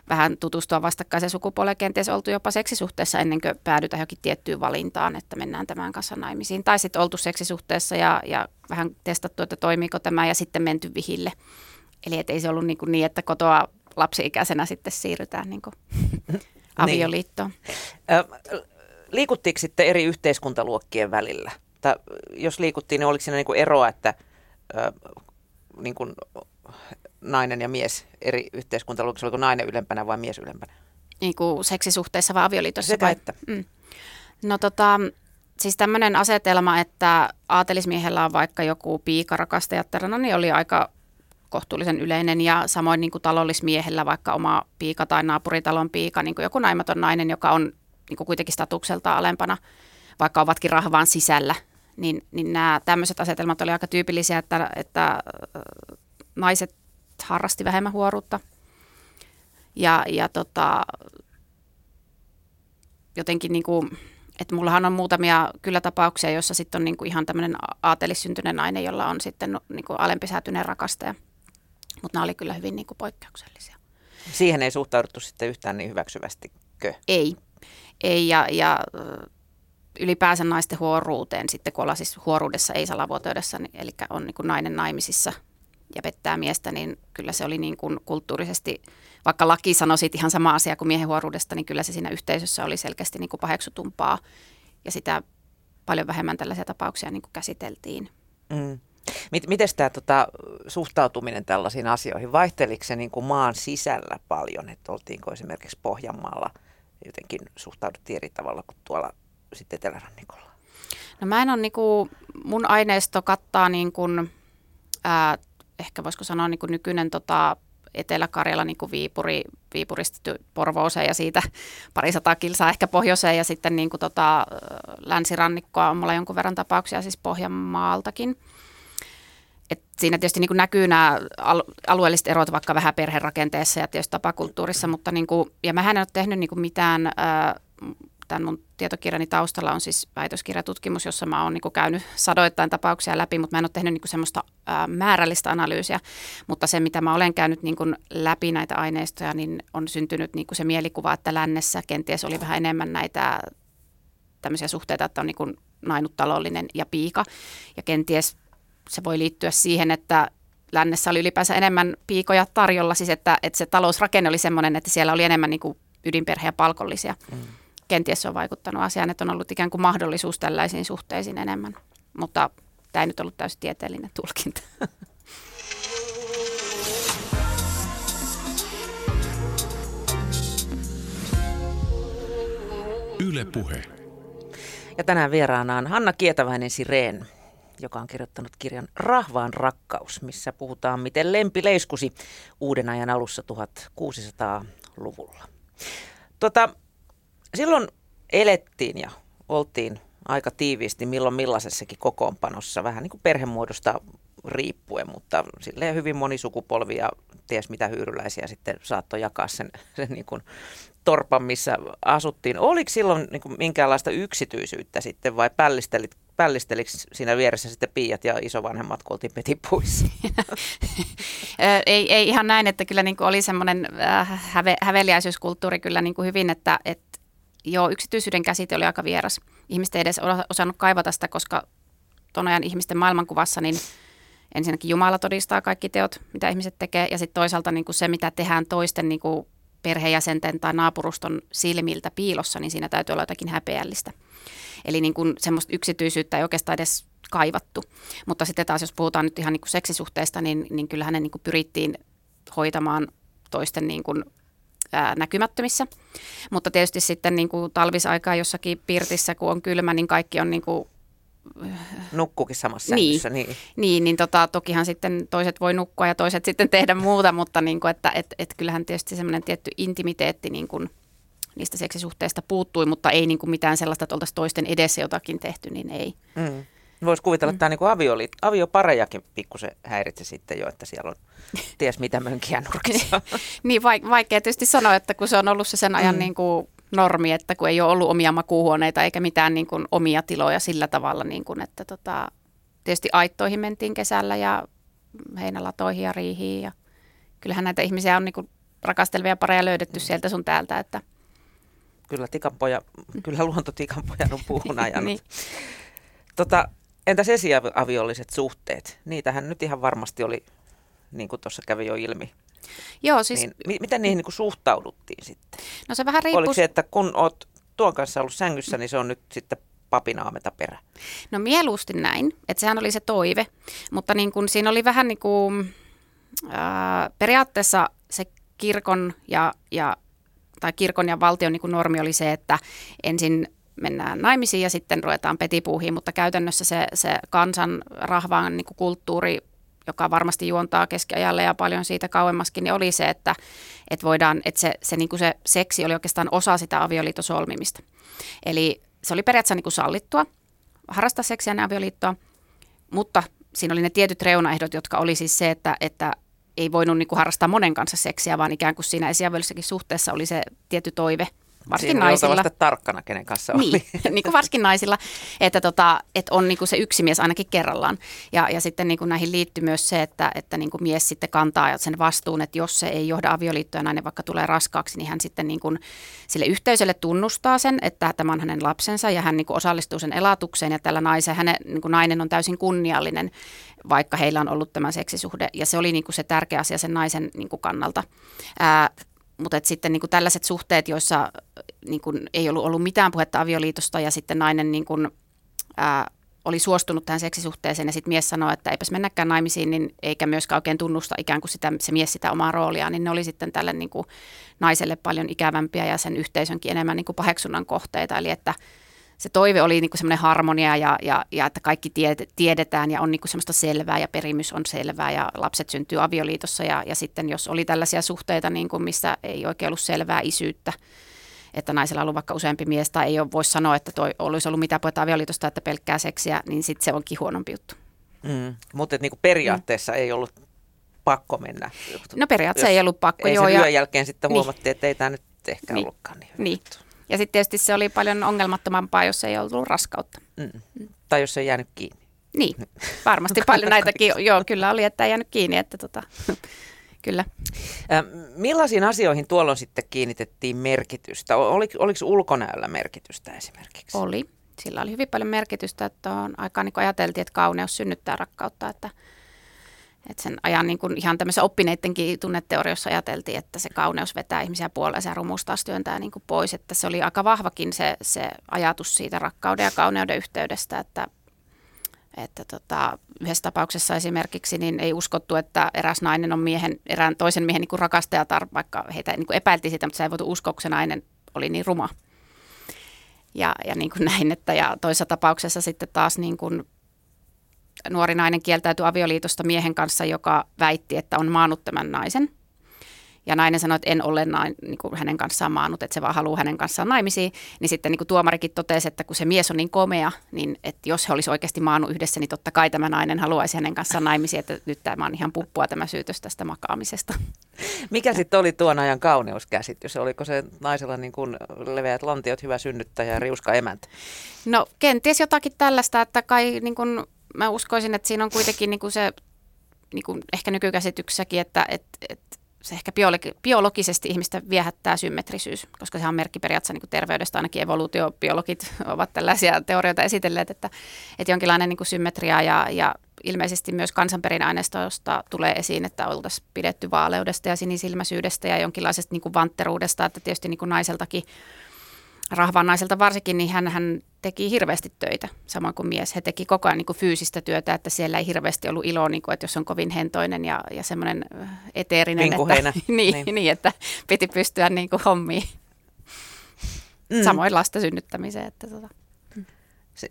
vähän tutustua vastakkaiseen sukupuoleen, kenties oltu jopa seksisuhteessa ennen kuin päädytään johonkin tiettyyn valintaan, että mennään tämän kanssa naimisiin. Tai sitten oltu seksisuhteessa ja, ja vähän testattu, että toimiiko tämä ja sitten menty vihille. Eli ei se ollut niin, kuin niin että kotoa lapsi-ikäisenä sitten siirrytään niin kuin avioliittoon. Niin. Liikuttiinko sitten eri yhteiskuntaluokkien välillä? Tai jos liikuttiin, niin oliko siinä niin kuin eroa, että niin kuin nainen ja mies eri yhteiskuntaluokissa, oliko nainen ylempänä vai mies ylempänä? Niin kuin seksisuhteessa vai avioliitossa? Sekä vai? että. Mm. No tota, siis tämmöinen asetelma, että aatelismiehellä on vaikka joku piika rakastajattarana, niin oli aika kohtuullisen yleinen ja samoin niin kuin talollismiehellä vaikka oma piika tai naapuritalon piika, niin kuin joku naimaton nainen, joka on niin kuin kuitenkin statukselta alempana, vaikka ovatkin rahvaan sisällä, niin, niin nämä tämmöiset asetelmat oli aika tyypillisiä, että, että naiset harrasti vähemmän huoruutta Ja, ja tota, jotenkin niin kuin, että mullahan on muutamia kyllä tapauksia, joissa sitten on niin kuin ihan tämmöinen aatelissyntyinen nainen, jolla on sitten niin kuin alempisäätyneen rakastaja. Mutta nämä oli kyllä hyvin niin kuin poikkeuksellisia. Siihen ei suhtauduttu sitten yhtään niin hyväksyvästikö? Ei. Ei ja, ja ylipäänsä naisten huoruuteen sitten, kun ollaan siis huoruudessa, ei salavuotoudessa, niin, eli on niin kuin nainen naimisissa ja pettää miestä, niin kyllä se oli niin kuin kulttuurisesti, vaikka laki sanoi siitä ihan sama asia kuin miehen huoruudesta, niin kyllä se siinä yhteisössä oli selkeästi niin kuin paheksutumpaa ja sitä paljon vähemmän tällaisia tapauksia niin kuin käsiteltiin. Mm. Miten tämä tota, suhtautuminen tällaisiin asioihin, vaihteliko se niin kuin maan sisällä paljon, että oltiinko esimerkiksi Pohjanmaalla jotenkin suhtauduttiin eri tavalla kuin tuolla sitten Etelärannikolla? No mä en ole, niin kuin, mun aineisto kattaa niin kuin, ää, ehkä voisiko sanoa niin kuin nykyinen tota, Etelä-Karjala niin kuin Viipuri, Viipurista Porvooseen ja siitä parisataa kilsaa ehkä pohjoiseen ja sitten niin kuin tota, länsirannikkoa on mulla jonkun verran tapauksia siis Pohjanmaaltakin. Et siinä tietysti niin kuin näkyy nämä alueelliset erot vaikka vähän perherakenteessa ja tietysti tapakulttuurissa, mutta niin kuin, ja mä en ole tehnyt niin kuin mitään, äh, tämän mun tietokirjani taustalla on siis väitöskirjatutkimus, jossa mä oon niin käynyt sadoittain tapauksia läpi, mutta mä en ole tehnyt niin semmoista äh, määrällistä analyysiä, mutta se mitä mä olen käynyt niin läpi näitä aineistoja, niin on syntynyt niin se mielikuva, että lännessä kenties oli vähän enemmän näitä tämmöisiä suhteita, että on niin talollinen ja piika. Ja kenties se voi liittyä siihen, että lännessä oli ylipäänsä enemmän piikoja tarjolla, siis että, että se talousrakenne oli sellainen, että siellä oli enemmän niin kuin ydinperhe ja palkollisia. Mm. Kenties se on vaikuttanut asiaan, että on ollut ikään kuin mahdollisuus tällaisiin suhteisiin enemmän, mutta tämä ei nyt ollut täysin tieteellinen tulkinta. Yle Puhe. Ja tänään vieraana on Hanna Kietäväinen Sireen joka on kirjoittanut kirjan Rahvaan rakkaus, missä puhutaan, miten lempi leiskusi uuden ajan alussa 1600-luvulla. Tota, silloin elettiin ja oltiin aika tiiviisti milloin millaisessakin kokoonpanossa, vähän niin kuin perhemuodosta riippuen, mutta silleen hyvin moni sukupolvi ja ties mitä hyyryläisiä sitten saattoi jakaa sen, sen niin kuin torpan, missä asuttiin. Oliko silloin niin kuin minkäänlaista yksityisyyttä sitten vai pällistelit, pällistelikö siinä vieressä sitten piiat ja isovanhemmat, kun oltiin petipuissa? ei, ei ihan näin, että kyllä niin kuin oli semmoinen äh, häve, häveliäisyyskulttuuri kyllä niin kuin hyvin, että, että joo, yksityisyyden käsite oli aika vieras. Ihmiset ei edes osannut kaivata sitä, koska tuon ajan ihmisten maailmankuvassa niin ensinnäkin Jumala todistaa kaikki teot, mitä ihmiset tekee, ja sitten toisaalta niin kuin se, mitä tehdään toisten niin kuin perheenjäsenten tai naapuruston silmiltä piilossa, niin siinä täytyy olla jotakin häpeällistä. Eli niin kuin semmoista yksityisyyttä ei oikeastaan edes kaivattu. Mutta sitten taas, jos puhutaan nyt ihan niin kuin seksisuhteista, niin, niin kyllähän ne niin kuin pyrittiin hoitamaan toisten niin kuin, ää, näkymättömissä. Mutta tietysti sitten niin kuin talvisaikaa jossakin pirtissä, kun on kylmä, niin kaikki on niin kuin Nukkukin samassa niin, sängyssä, niin. Niin, niin tota, tokihan sitten toiset voi nukkua ja toiset sitten tehdä muuta, mutta niin kuin, että et, et kyllähän tietysti semmoinen tietty intimiteetti niin kuin niistä seksisuhteista puuttui, mutta ei niin kuin mitään sellaista, että oltaisiin toisten edessä jotakin tehty, niin ei. Mm. Voisi kuvitella, että mm. tämä niin avioparejakin pikkusen häiritse sitten jo, että siellä on ties mitä mönkiä nurkissa. niin, vaikea tietysti sanoa, että kun se on ollut se sen ajan mm. niin kuin normi, että kun ei ole ollut omia makuuhuoneita eikä mitään niin kuin omia tiloja sillä tavalla, niin kuin, että tota, tietysti aittoihin mentiin kesällä ja heinälatoihin ja riihiin ja kyllähän näitä ihmisiä on niin kuin rakastelevia pareja löydetty mm. sieltä sun täältä, että Kyllä, tikanpoja, kyllä luontotikanpojan on puuhun ajanut. niin. tota, entäs esiaviolliset suhteet? Niitähän nyt ihan varmasti oli, niin kuin tuossa kävi jo ilmi, Joo, siis... Niin, miten niihin niin kuin suhtauduttiin sitten? No se vähän riippuu... Oliko se, että kun oot tuon kanssa ollut sängyssä, niin se on nyt sitten papinaameta perä? No mieluusti näin, että sehän oli se toive, mutta niin kuin, siinä oli vähän niin kuin, ää, periaatteessa se kirkon ja, ja tai kirkon ja valtion niin kuin normi oli se, että ensin mennään naimisiin ja sitten ruvetaan petipuuhiin, mutta käytännössä se, se kansan rahvaan niin kuin kulttuuri joka varmasti juontaa keskiajalle ja paljon siitä kauemmaskin, niin oli se, että, että, voidaan, että se, se, niin kuin se seksi oli oikeastaan osa sitä avioliiton solmimista. Eli se oli periaatteessa niin kuin sallittua harrastaa seksiä avioliittoa, mutta siinä oli ne tietyt reunaehdot, jotka oli siis se, että, että ei voinut niin kuin harrastaa monen kanssa seksiä, vaan ikään kuin siinä esiaviollisessakin suhteessa oli se tietty toive – varsinkin Siinä naisilla. tarkkana, kenen kanssa niin, oli. niin kuin varsinkin naisilla, että, tota, että on niin kuin se yksi mies ainakin kerrallaan. Ja, ja sitten niin kuin näihin liittyy myös se, että, että niin kuin mies sitten kantaa sen vastuun, että jos se ei johda avioliittoa ja nainen vaikka tulee raskaaksi, niin hän sitten niin kuin sille yhteisölle tunnustaa sen, että tämä on hänen lapsensa ja hän niin kuin osallistuu sen elatukseen ja tällä naisen, hänen, niin kuin nainen on täysin kunniallinen, vaikka heillä on ollut tämä seksisuhde. Ja se oli niin kuin se tärkeä asia sen naisen niin kuin kannalta. Ää, mutta sitten niin kuin tällaiset suhteet, joissa niin kuin ei ollut ollut mitään puhetta avioliitosta ja sitten nainen niin kuin, ää, oli suostunut tähän seksisuhteeseen ja sitten mies sanoi, että eipäs mennäkään naimisiin, niin eikä myöskään oikein tunnusta ikään kuin sitä, se mies sitä omaa rooliaan, niin ne oli sitten tälle niin kuin naiselle paljon ikävämpiä ja sen yhteisönkin enemmän niin kuin paheksunnan kohteita. Eli että se toive oli niin semmoinen harmonia ja, ja, ja että kaikki tie, tiedetään ja on niin semmoista selvää ja perimys on selvää ja lapset syntyy avioliitossa ja, ja sitten jos oli tällaisia suhteita, niin kuin missä ei oikein ollut selvää isyyttä, että naisella on ollut vaikka useampi mies tai ei ole, voisi sanoa, että toi olisi ollut mitään puhetta avioliitosta, että pelkkää seksiä, niin sitten se onkin huonompi juttu. Mm, mutta niin periaatteessa mm. ei ollut pakko mennä. No periaatteessa ei ollut pakko. Ei joo, sen ja... jälkeen sitten niin. huomattiin, niin. että ei tämä nyt ehkä niin. ollutkaan niin Niin. Ja sitten tietysti se oli paljon ongelmattomampaa, jos ei ollut raskautta. Mm. Mm. Tai jos ei jäänyt kiinni. Niin, varmasti paljon näitäkin. Joo, kyllä oli, että ei jäänyt kiinni. Että tota, kyllä. Millaisiin asioihin tuolloin sitten kiinnitettiin merkitystä? Oliko, oliko ulkonäöllä merkitystä esimerkiksi? Oli. Sillä oli hyvin paljon merkitystä, että on aikaan niin ajateltiin, että kauneus synnyttää rakkautta, että – et sen ajan niin kuin ihan tämmöisen oppineittenkin tunneteoriossa ajateltiin, että se kauneus vetää ihmisiä puoleen ja rumus taas työntää niin kuin pois. Että se oli aika vahvakin se, se ajatus siitä rakkauden ja kauneuden yhteydestä, että, että tota, yhdessä tapauksessa esimerkiksi niin ei uskottu, että eräs nainen on miehen, erään toisen miehen niin kuin rakastajatar, vaikka heitä niin kuin epäiltiin sitä, mutta se ei voitu uskoa, kun se nainen oli niin ruma. Ja, ja niin kuin näin, että ja toisessa tapauksessa sitten taas niin kuin nuori nainen kieltäytyi avioliitosta miehen kanssa, joka väitti, että on maannut tämän naisen. Ja nainen sanoi, että en ole nain, niin kuin hänen kanssaan maannut, että se vaan haluaa hänen kanssaan naimisiin. Niin sitten niin kuin tuomarikin totesi, että kun se mies on niin komea, niin että jos he olisi oikeasti maannut yhdessä, niin totta kai tämä nainen haluaisi hänen kanssaan naimisiin, että nyt tämä on ihan puppua tämä syytös tästä makaamisesta. Mikä sitten oli tuon ajan kauneuskäsitys? Oliko se naisella niin kuin leveät lantiot, hyvä synnyttäjä ja riuska emäntä? No kenties jotakin tällaista, että kai niin kuin mä uskoisin, että siinä on kuitenkin niin kuin se niin kuin ehkä nykykäsityksessäkin, että, että, että se ehkä biologi- biologisesti ihmistä viehättää symmetrisyys, koska se on merkki periaatteessa niin terveydestä, ainakin evoluutiobiologit ovat tällaisia teorioita esitelleet, että, että jonkinlainen niin kuin symmetria ja, ja ilmeisesti myös kansanperinainestosta tulee esiin, että oltaisiin pidetty vaaleudesta ja sinisilmäisyydestä ja jonkinlaisesta niin kuin vantteruudesta, että tietysti niin kuin naiseltakin rahvan naiselta varsinkin, niin hän, hän teki hirveästi töitä, samoin kuin mies. He teki koko ajan niin kuin fyysistä työtä, että siellä ei hirveästi ollut iloa, niin kuin, että jos on kovin hentoinen ja, ja semmoinen eteerinen. Että, niin, niin. niin, että piti pystyä niin kuin hommiin. Mm. Samoin lasta synnyttämiseen. Että tota.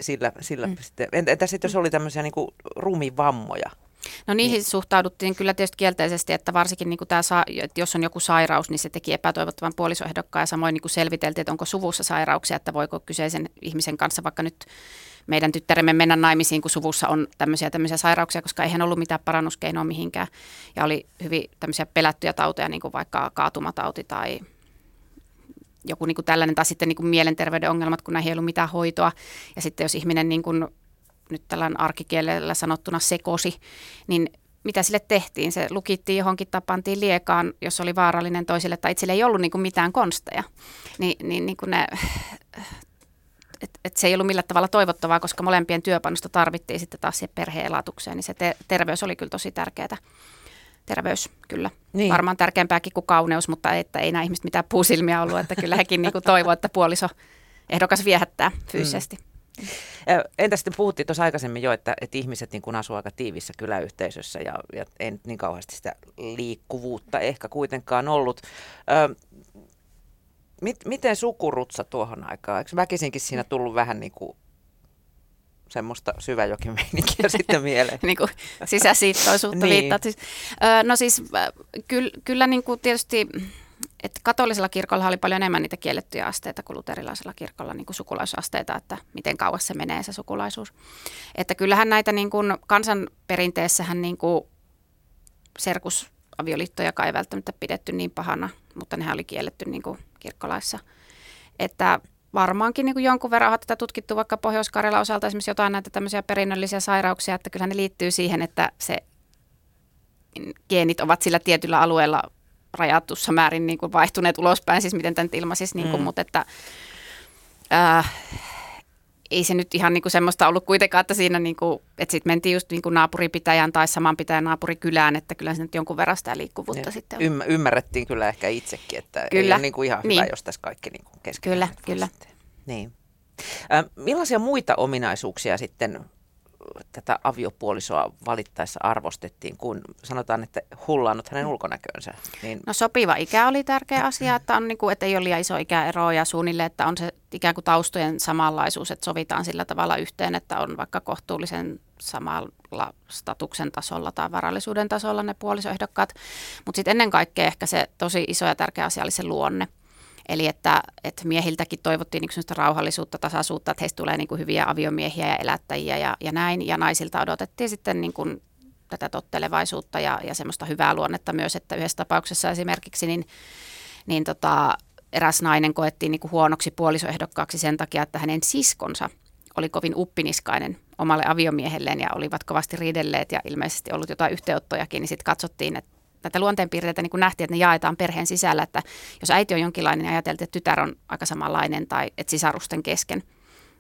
Sillä, sillä mm. sitten. Entä sitten jos oli tämmöisiä niin rumivammoja? No niihin niin. suhtauduttiin kyllä tietysti kielteisesti, että varsinkin niin kuin tämä, että jos on joku sairaus, niin se teki epätoivottavan puolisoehdokkaan ja samoin niin kuin selviteltiin, että onko suvussa sairauksia, että voiko kyseisen ihmisen kanssa vaikka nyt meidän tyttäremme mennä naimisiin, kun suvussa on tämmöisiä tämmöisiä sairauksia, koska eihän ollut mitään parannuskeinoa mihinkään. Ja oli hyvin tämmöisiä pelättyjä tauteja, niin kuin vaikka kaatumatauti tai joku niin kuin tällainen, tai sitten niin kuin mielenterveyden ongelmat, kun näihin ei ollut mitään hoitoa. Ja sitten jos ihminen niin kuin nyt tällainen arkikielellä sanottuna sekosi, niin mitä sille tehtiin? Se lukittiin johonkin tai pantiin liekaan, jos oli vaarallinen toisille tai itselle ei ollut niin kuin mitään konsteja. Ni, niin, niin kuin ne, et, et se ei ollut millään tavalla toivottavaa, koska molempien työpanosta tarvittiin sitten taas siihen perheen elatukseen, niin se te, terveys oli kyllä tosi tärkeää. Terveys, kyllä. Niin. Varmaan tärkeämpääkin kuin kauneus, mutta että ei nämä ihmiset mitään puusilmiä ollut, että kyllä hekin niin toivoivat, että puoliso ehdokas viehättää fyysisesti. Mm. Entä sitten puhuttiin tuossa aikaisemmin jo, että, että ihmiset niin asuvat aika tiivissä kyläyhteisössä ja, ja ei nyt niin kauheasti sitä liikkuvuutta ehkä kuitenkaan ollut. Ö, mit, miten sukurutsa tuohon aikaan? Eikö väkisinkin siinä tullut vähän niin kuin semmoista syväjokimeininkiä sitten mieleen. niin kuin sisäsiittoisuutta niin. viittaa. Siis, no siis kyllä, kyllä niin kuin tietysti että katolisella kirkolla oli paljon enemmän niitä kiellettyjä asteita kuin luterilaisella kirkolla niin kuin sukulaisasteita, että miten kauas se menee se sukulaisuus. Että kyllähän näitä niin kuin kansanperinteessähän niin kuin serkus avioliittoja ei välttämättä pidetty niin pahana, mutta nehän oli kielletty niin kuin kirkkolaissa. Että varmaankin niin kuin jonkun verran on tätä tutkittu vaikka pohjois osalta esimerkiksi jotain näitä tämmöisiä perinnöllisiä sairauksia, että kyllä ne liittyy siihen, että se geenit ovat sillä tietyllä alueella rajatussa määrin niin kuin vaihtuneet ulospäin, siis miten tämä nyt ilmaisisi, niin kuin, mm. mutta että äh, ei se nyt ihan niin kuin semmoista ollut kuitenkaan, että siinä niin kuin, että sitten mentiin just niin kuin naapuripitäjän tai saman pitäjän naapurikylään, että kyllä se nyt jonkun verran sitä liikkuvuutta ja sitten on. ymmärrettiin kyllä ehkä itsekin, että kyllä. ei ole niin kuin ihan niin. hyvä, jos tässä kaikki niin kuin Kyllä, kyllä. Niin. Äh, millaisia muita ominaisuuksia sitten tätä aviopuolisoa valittaessa arvostettiin, kun sanotaan, että hullannut hänen ulkonäköönsä? Niin... No sopiva ikä oli tärkeä asia, että, on niin kuin, että ei ole liian iso ikäero ja suunnilleen, että on se ikään kuin taustojen samanlaisuus, että sovitaan sillä tavalla yhteen, että on vaikka kohtuullisen samalla statuksen tasolla tai varallisuuden tasolla ne puolisoehdokkaat. Mutta sitten ennen kaikkea ehkä se tosi iso ja tärkeä asia oli se luonne. Eli että, että miehiltäkin toivottiin niin rauhallisuutta, tasaisuutta, että heistä tulee niin kuin hyviä aviomiehiä ja elättäjiä ja, ja näin. Ja naisilta odotettiin sitten niin kuin tätä tottelevaisuutta ja, ja semmoista hyvää luonnetta myös, että yhdessä tapauksessa esimerkiksi niin, niin tota, eräs nainen koettiin niin kuin huonoksi puolisoehdokkaaksi sen takia, että hänen siskonsa oli kovin uppiniskainen omalle aviomiehelleen ja olivat kovasti riidelleet ja ilmeisesti ollut jotain yhteenottojakin, niin sitten katsottiin, että näitä luonteenpiirteitä niin kuin nähtiin, että ne jaetaan perheen sisällä, että jos äiti on jonkinlainen, niin ajateltiin, että tytär on aika samanlainen tai että sisarusten kesken.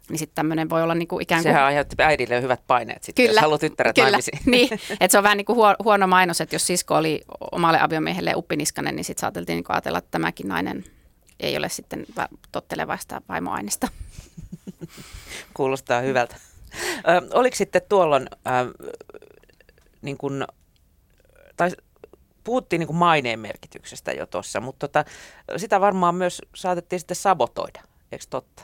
Niin sitten tämmöinen voi olla niin kuin ikään kuin... Sehän aiheutti äidille hyvät paineet sitten, kyllä, jos haluaa tyttäret kyllä, naimisiin. Niin, että se on vähän niin kuin huono mainos, että jos sisko oli omalle aviomiehelle uppiniskanen, niin sitten saateltiin niin ajatella, että tämäkin nainen ei ole sitten tottelevaista vaimoainesta. Kuulostaa hyvältä. Ö, oliko sitten tuolloin, ö, niin kuin, tai puhuttiin niin kuin maineen merkityksestä jo tuossa, mutta tota, sitä varmaan myös saatettiin sitten sabotoida, eikö totta?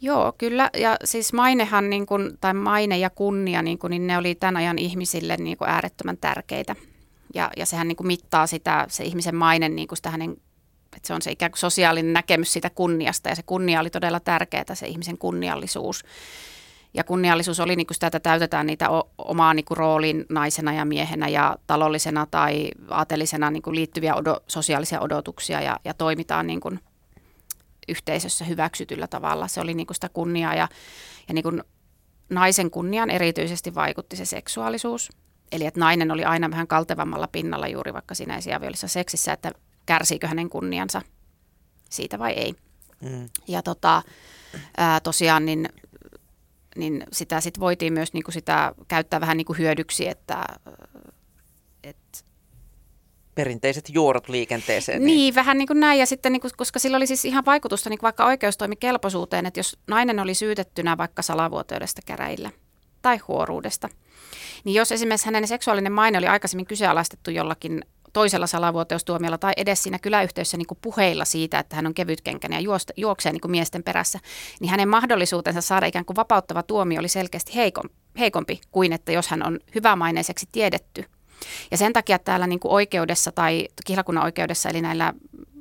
Joo, kyllä. Ja siis mainehan, niin kuin, tai maine ja kunnia, niin, kuin, niin ne oli tämän ajan ihmisille niin kuin äärettömän tärkeitä. Ja, ja sehän niin kuin mittaa sitä, se ihmisen maine, niin kuin sitä hänen, että se on se ikään kuin sosiaalinen näkemys siitä kunniasta. Ja se kunnia oli todella tärkeää, se ihmisen kunniallisuus. Ja kunniallisuus oli niin kuin sitä, että täytetään niitä o- omaa niin kuin roolin naisena ja miehenä ja talollisena tai aatelisena niin kuin liittyviä odo- sosiaalisia odotuksia ja, ja toimitaan niin kuin yhteisössä hyväksytyllä tavalla. Se oli niin kuin sitä kunniaa ja, ja niin kuin naisen kunnian erityisesti vaikutti se seksuaalisuus. Eli että nainen oli aina vähän kaltevammalla pinnalla juuri vaikka siinä esiaviollisessa seksissä, että kärsiikö hänen kunniansa siitä vai ei. Mm. Ja tota, ää, tosiaan niin niin sitä sit voitiin myös niin kuin sitä käyttää vähän niin kuin hyödyksi, että, että perinteiset juorot liikenteeseen. Niin, niin vähän niin kuin näin, ja sitten, niin kuin, koska sillä oli siis ihan vaikutusta niin kuin vaikka oikeustoimikelpoisuuteen, että jos nainen oli syytettynä vaikka salavuoteudesta käräillä tai huoruudesta, niin jos esimerkiksi hänen seksuaalinen maine oli aikaisemmin kyseenalaistettu jollakin toisella salavuoteustuomiolla tai edes siinä kyläyhteisössä niin kuin puheilla siitä, että hän on kevytkenkäinen ja juoksee niin kuin miesten perässä, niin hänen mahdollisuutensa saada ikään kuin vapauttava tuomio oli selkeästi heikompi, heikompi kuin että jos hän on hyvämaineiseksi tiedetty. Ja sen takia täällä niin kuin oikeudessa tai kihlakunnan oikeudessa, eli näillä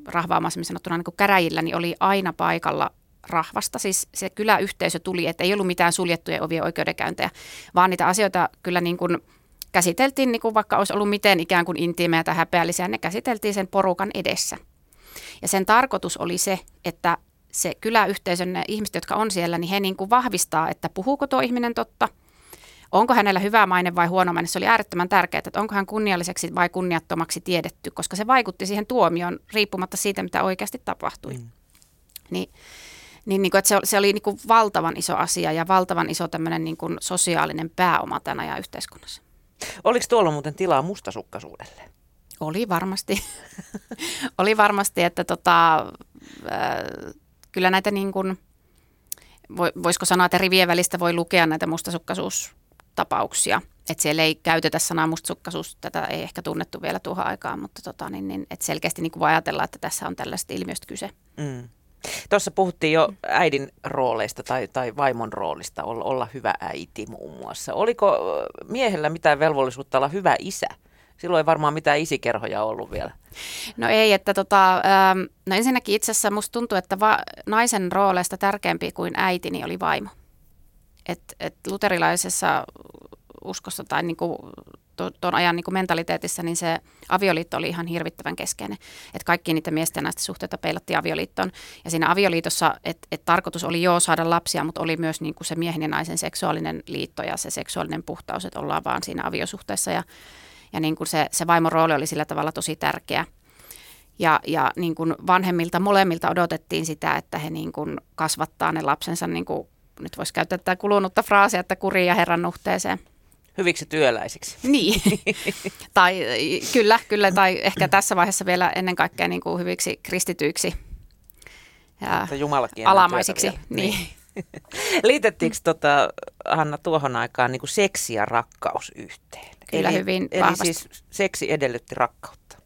rahvaamassamme sanottuna niin kuin käräjillä, niin oli aina paikalla rahvasta. Siis se kyläyhteisö tuli, että ei ollut mitään suljettuja ovien oikeudenkäyntejä, vaan niitä asioita kyllä niin kuin – käsiteltiin, niin kuin vaikka olisi ollut miten ikään kuin intiimejä tai häpeällisiä, ne käsiteltiin sen porukan edessä. Ja sen tarkoitus oli se, että se kyläyhteisön ne ihmiset, jotka on siellä, niin he niin kuin vahvistaa, että puhuuko tuo ihminen totta, onko hänellä hyvä maine vai huono maine. Se oli äärettömän tärkeää, että onko hän kunnialliseksi vai kunniattomaksi tiedetty, koska se vaikutti siihen tuomioon riippumatta siitä, mitä oikeasti tapahtui. Mm. Niin, niin, niin kuin, että se, se oli niin kuin valtavan iso asia ja valtavan iso tämmöinen niin kuin sosiaalinen pääoma tämän ajan yhteiskunnassa. Oliko tuolla muuten tilaa mustasukkaisuudelle? Oli varmasti. Oli varmasti, että tota, äh, kyllä näitä niin kuin, voisiko sanoa, että rivien välistä voi lukea näitä mustasukkaisuustapauksia. Että siellä ei käytetä sanaa mustasukkaisuus, tätä ei ehkä tunnettu vielä tuohon aikaan, mutta tota, niin, niin, että selkeästi niin kuin voi ajatella, että tässä on tällaista ilmiöstä kyse. Mm. Tuossa puhuttiin jo äidin rooleista tai, tai vaimon roolista, olla, hyvä äiti muun muassa. Oliko miehellä mitään velvollisuutta olla hyvä isä? Silloin ei varmaan mitään isikerhoja ollut vielä. No ei, että tota, ähm, no ensinnäkin itse asiassa musta tuntuu, että va- naisen rooleista tärkeämpi kuin äitini oli vaimo. Et, et luterilaisessa uskossa tai niinku tuon ajan niin kuin mentaliteetissa, niin se avioliitto oli ihan hirvittävän keskeinen. Että kaikki niitä miesten ja naisten suhteita peilattiin avioliittoon. Ja siinä avioliitossa, että et tarkoitus oli joo saada lapsia, mutta oli myös niin kuin se miehen ja naisen seksuaalinen liitto ja se seksuaalinen puhtaus, että ollaan vaan siinä aviosuhteessa. Ja, ja niin kuin se, se vaimon rooli oli sillä tavalla tosi tärkeä. Ja, ja niin kuin vanhemmilta molemmilta odotettiin sitä, että he niin kuin kasvattaa ne lapsensa, niin kuin, nyt voisi käyttää tätä kulunutta fraasia, että kuriin ja herran nuhteeseen. Hyviksi työläisiksi. Niin, tai kyllä, kyllä, tai ehkä tässä vaiheessa vielä ennen kaikkea niin kuin hyviksi kristityiksi ja alamaisiksi. Niin. niin. Liitettiinkö tota, Hanna tuohon aikaan niin kuin seksi ja rakkaus yhteen? Kyllä eli, hyvin eli vahvasti. siis seksi edellytti rakkautta.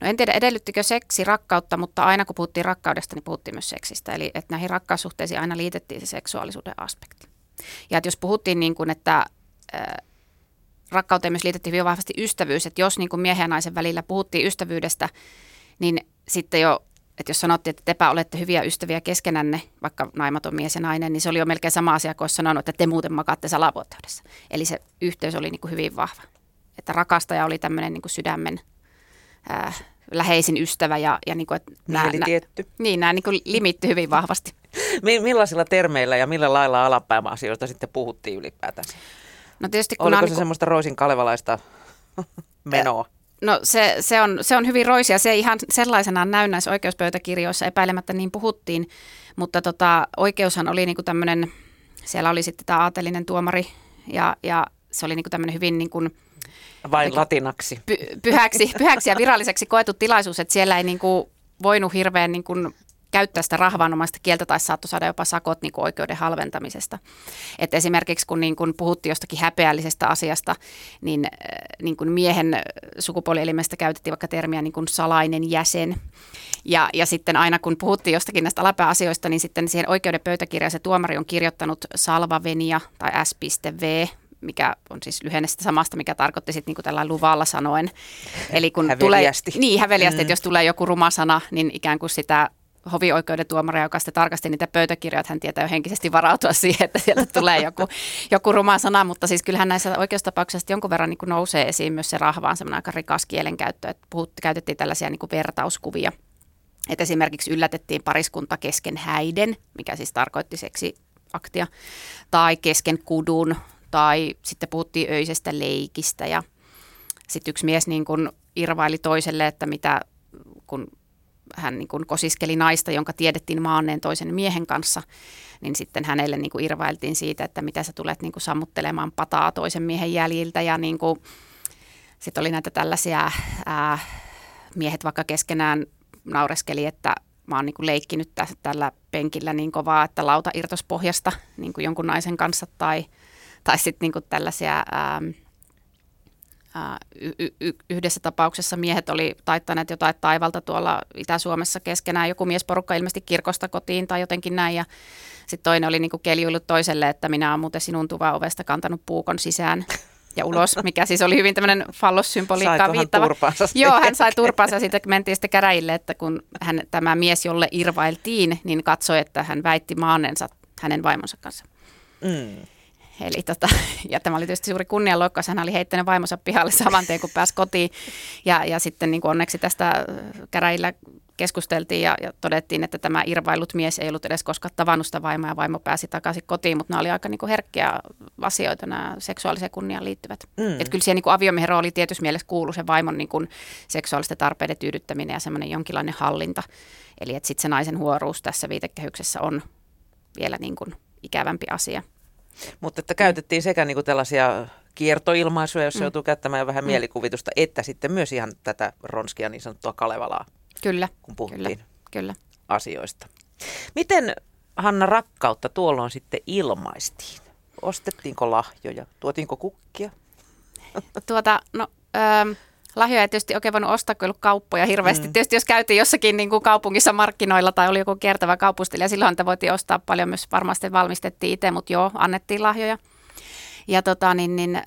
No en tiedä edellyttikö seksi rakkautta, mutta aina kun puhuttiin rakkaudesta, niin puhuttiin myös seksistä. Eli että näihin rakkaussuhteisiin aina liitettiin se seksuaalisuuden aspekti. Ja että jos puhuttiin niin kuin, että rakkauteen myös liitettiin hyvin vahvasti ystävyys, että jos niin kuin miehen ja naisen välillä puhuttiin ystävyydestä, niin sitten jo, että jos sanottiin, että tepä olette hyviä ystäviä keskenänne, vaikka naimaton mies ja nainen, niin se oli jo melkein sama asia kuin sanonut, että te muuten makaatte salavuoteudessa. Eli se yhteys oli niin kuin hyvin vahva. Että rakastaja oli tämmöinen niin kuin sydämen äh, läheisin ystävä ja, ja niin kuin, että nämä, tietty. Niin, nämä niin kuin limitty hyvin vahvasti. Millaisilla termeillä ja millä lailla asioista sitten puhuttiin ylipäätänsä? No tietysti kun Oliko se niin kuin... semmoista Roisin kalevalaista menoa? No se, se, on, se on hyvin roisia. Se ihan sellaisenaan näy näissä oikeuspöytäkirjoissa epäilemättä niin puhuttiin, mutta tota, oikeushan oli niinku tämmöinen, siellä oli sitten tämä aatelinen tuomari ja, ja se oli niinku tämmöinen hyvin niin kuin, vain latinaksi. Py, pyhäksi, pyhäksi ja viralliseksi koettu tilaisuus, että siellä ei niin kuin voinut hirveän niin kuin käyttää sitä rahvanomaista kieltä tai saattoi saada jopa sakot niin kuin oikeuden halventamisesta. Et esimerkiksi kun niin kuin puhuttiin jostakin häpeällisestä asiasta, niin, äh, niin kuin miehen sukupuolielimestä käytettiin vaikka termiä niin kuin salainen jäsen. Ja, ja sitten aina kun puhuttiin jostakin näistä alapääasioista, niin sitten siihen oikeuden pöytäkirjaan se tuomari on kirjoittanut salvavenia tai s.v mikä on siis lyhennestä samasta, mikä tarkoitti sitten niinku tällä luvalla sanoen. Eli kun häveliästi. Tulee, niin, häveliästi, mm. että jos tulee joku ruma sana, niin ikään kuin sitä hovioikeuden tuomari, joka sitten tarkasti niitä pöytäkirjoja, hän tietää jo henkisesti varautua siihen, että sieltä tulee joku, joku ruma sana, mutta siis kyllähän näissä oikeustapauksissa jonkun verran niin nousee esiin myös se rahvaan semmoinen aika rikas kielenkäyttö, että puhut, käytettiin tällaisia niin vertauskuvia, että esimerkiksi yllätettiin pariskunta kesken häiden, mikä siis tarkoitti seksiaktia, tai kesken kudun, tai sitten puhuttiin öisestä leikistä. Ja sitten yksi mies niin kuin irvaili toiselle, että mitä kun hän niin kuin kosiskeli naista, jonka tiedettiin maanneen toisen miehen kanssa, niin sitten hänelle niin kuin irvailtiin siitä, että mitä sä tulet niin kuin sammuttelemaan pataa toisen miehen jäljiltä. Ja niin kuin, sitten oli näitä tällaisia, ää, miehet vaikka keskenään naureskeli, että mä oon niin kuin leikkinyt tässä, tällä penkillä niin kovaa, että lauta irtos pohjasta niin kuin jonkun naisen kanssa tai, tai sitten niin kuin tällaisia... Ää, y- y- yhdessä tapauksessa miehet oli taittaneet jotain taivalta tuolla Itä-Suomessa keskenään. Joku miesporukka ilmeisesti kirkosta kotiin tai jotenkin näin. Ja sitten toinen oli niinku keljuillut toiselle, että minä olen muuten sinun tuvan ovesta kantanut puukon sisään ja ulos, mikä siis oli hyvin tämmöinen fallossymboliikkaan viittava. Joo, hän sai turpaansa ja sitten mentiin sitten käräjille, että kun hän, tämä mies, jolle irvailtiin, niin katsoi, että hän väitti maannensa hänen vaimonsa kanssa. Mm. Eli tota, ja tämä oli tietysti suuri kunnianloukkaus. Hän oli heittänyt vaimonsa pihalle saman tien, kun pääsi kotiin. Ja, ja sitten niin kuin onneksi tästä äh, käräjillä keskusteltiin ja, ja todettiin, että tämä irvailut mies ei ollut edes koskaan tavannut sitä vaimoa ja vaimo pääsi takaisin kotiin, mutta nämä oli aika niin kuin herkkiä asioita, nämä seksuaaliseen kunniaan liittyvät. Mm. Että kyllä siihen niin kuin aviomiehen rooli tietysti mielessä kuuluu se vaimon niin kuin seksuaalisten tarpeiden tyydyttäminen ja semmoinen jonkinlainen hallinta. Eli että sitten se naisen huoruus tässä viitekehyksessä on vielä niin kuin ikävämpi asia. Mutta että käytettiin sekä niin kuin tällaisia kiertoilmaisuja, jos mm. joutuu käyttämään vähän mm. mielikuvitusta, että sitten myös ihan tätä ronskia niin sanottua Kalevalaa. Kyllä. Kun puhuttiin kyllä, kyllä. asioista. Miten Hanna rakkautta tuolloin sitten ilmaistiin? Ostettiinko lahjoja? Tuotiinko kukkia? Tuota, no, ähm, lahjoja ei tietysti oikein voinut ostaa, kun ei ollut kauppoja hirveästi. Mm. Tietysti jos käytiin jossakin niin kuin kaupungissa markkinoilla tai oli joku kiertävä kaupustelija, silloin te voitiin ostaa paljon myös, varmasti valmistettiin itse, mutta joo, annettiin lahjoja. Ja tota, niin, niin, äh,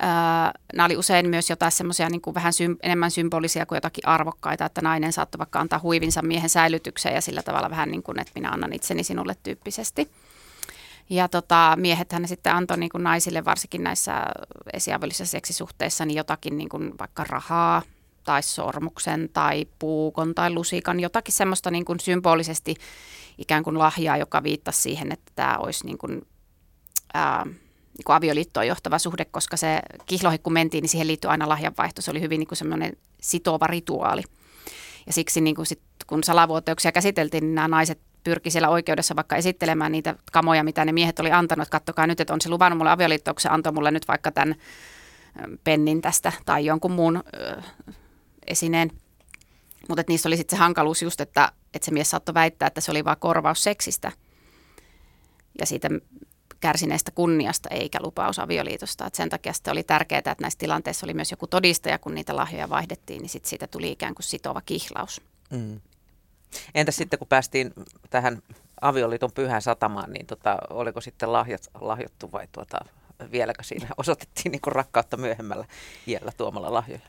nämä oli usein myös jotain semmoisia niin kuin vähän sym- enemmän symbolisia kuin jotakin arvokkaita, että nainen saattoi vaikka antaa huivinsa miehen säilytykseen ja sillä tavalla vähän niin kuin, että minä annan itseni sinulle tyyppisesti. Ja tota, miehethän sitten antoi niin kuin naisille varsinkin näissä esiaviollisissa seksisuhteissa niin jotakin niin kuin vaikka rahaa tai sormuksen tai puukon tai lusikan, jotakin semmoista niin kuin symbolisesti ikään kuin lahjaa, joka viittasi siihen, että tämä olisi niin kuin, ää, niin kuin avioliittoon johtava suhde, koska se kihloihin kun mentiin, niin siihen liittyi aina lahjanvaihto. Se oli hyvin niin kuin semmoinen sitova rituaali. Ja siksi niin kuin sit, kun salavuoteuksia käsiteltiin, niin nämä naiset pyrki siellä oikeudessa vaikka esittelemään niitä kamoja, mitä ne miehet oli antanut. Kattokaa nyt, että on se luvannut mulle avioliittoon, se antoi mulle nyt vaikka tämän pennin tästä tai jonkun muun esineen. Mutta niissä oli sitten se hankaluus just, että, että se mies saattoi väittää, että se oli vain korvaus seksistä ja siitä kärsineestä kunniasta eikä lupaus avioliitosta. Et sen takia sitten oli tärkeää, että näissä tilanteissa oli myös joku todistaja, kun niitä lahjoja vaihdettiin, niin sit siitä tuli ikään kuin sitova kihlaus. Mm. Entä sitten kun päästiin tähän avioliiton pyhään satamaan, niin tota, oliko sitten lahjat, lahjottu vai tuota, vieläkö siinä osoitettiin niin rakkautta myöhemmällä iällä tuomalla lahjoja?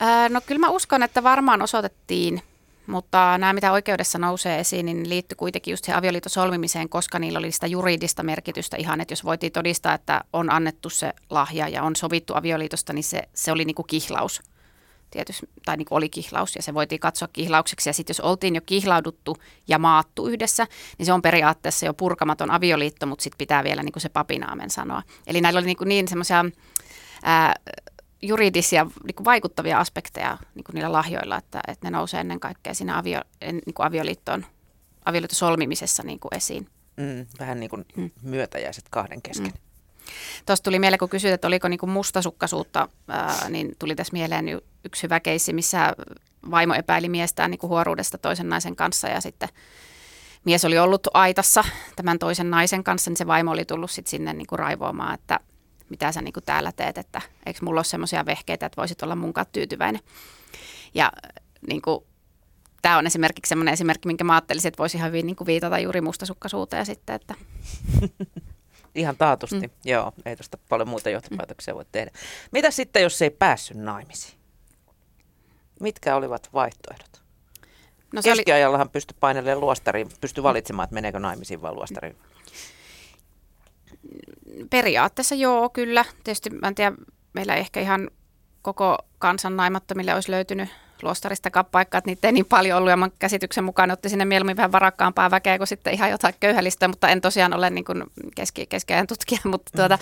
Ää, no kyllä mä uskon, että varmaan osoitettiin, mutta nämä mitä oikeudessa nousee esiin, niin liittyy kuitenkin just se avioliiton solmimiseen, koska niillä oli sitä juridista merkitystä ihan, että jos voitiin todistaa, että on annettu se lahja ja on sovittu avioliitosta, niin se, se oli niin kuin kihlaus tietysti, tai niin kuin oli kihlaus ja se voitiin katsoa kihlaukseksi. Ja sitten jos oltiin jo kihlauduttu ja maattu yhdessä, niin se on periaatteessa jo purkamaton avioliitto, mutta sitten pitää vielä niin kuin se papinaamen sanoa. Eli näillä oli niin, kuin niin semmoisia juridisia niin kuin vaikuttavia aspekteja niin kuin niillä lahjoilla, että, että ne nousee ennen kaikkea siinä avio, niin kuin avioliittoon, avioliiton solmimisessa niin kuin esiin. Mm, vähän niin kuin mm. myötäjäiset kahden kesken. Mm. Tuosta tuli mieleen, kun kysyit, että oliko niin kuin mustasukkaisuutta, ää, niin tuli tässä mieleen yksi hyvä keissi, missä vaimo epäili miestään niin kuin huoruudesta toisen naisen kanssa ja sitten mies oli ollut aitassa tämän toisen naisen kanssa, niin se vaimo oli tullut sitten sinne niin kuin raivoamaan, että mitä sä niin kuin täällä teet, että eikö mulla ole semmoisia vehkeitä, että voisit olla munkaan tyytyväinen. Ja niin kuin, tämä on esimerkiksi semmoinen esimerkki, minkä mä ajattelisin, että voisi ihan hyvin niin kuin viitata juuri mustasukkaisuuteen sitten, että Ihan taatusti, mm. joo. Ei tuosta paljon muuta johtopäätöksiä voi tehdä. Mitä sitten, jos ei päässyt naimisiin? Mitkä olivat vaihtoehdot? No Keskiajallahan oli... pystyi painelemaan luostariin, pystyi valitsemaan, että meneekö naimisiin vai luostariin. Periaatteessa joo, kyllä. Tietysti mä en tiedä, meillä ehkä ihan koko kansan naimattomille olisi löytynyt luostaristakaan paikkaa, että niitä ei niin paljon ollut ja mä käsityksen mukaan otti sinne mieluummin vähän varakkaampaa väkeä kuin sitten ihan jotain köyhällistä, mutta en tosiaan ole niin kuin keski, keskiajan tutkija, mutta mm. tuota,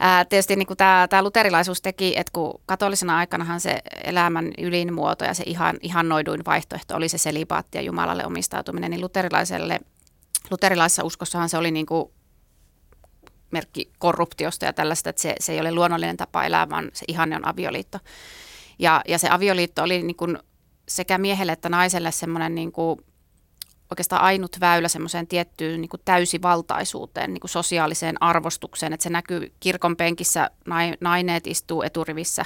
ää, tietysti niin kuin tämä, tämä luterilaisuus teki, että kun katolisena aikanahan se elämän ylin muoto ja se ihan, ihannoiduin vaihtoehto oli se selibaatti ja Jumalalle omistautuminen, niin luterilaiselle, luterilaisessa uskossahan se oli niin kuin merkki korruptiosta ja tällaista, että se, se ei ole luonnollinen tapa elää, vaan se ihanne on avioliitto. Ja, ja se avioliitto oli niin kuin sekä miehelle että naiselle semmoinen niin kuin oikeastaan ainut väylä semmoiseen tiettyyn niin kuin täysivaltaisuuteen, niin kuin sosiaaliseen arvostukseen, että se näkyy kirkon penkissä, naineet istuu eturivissä.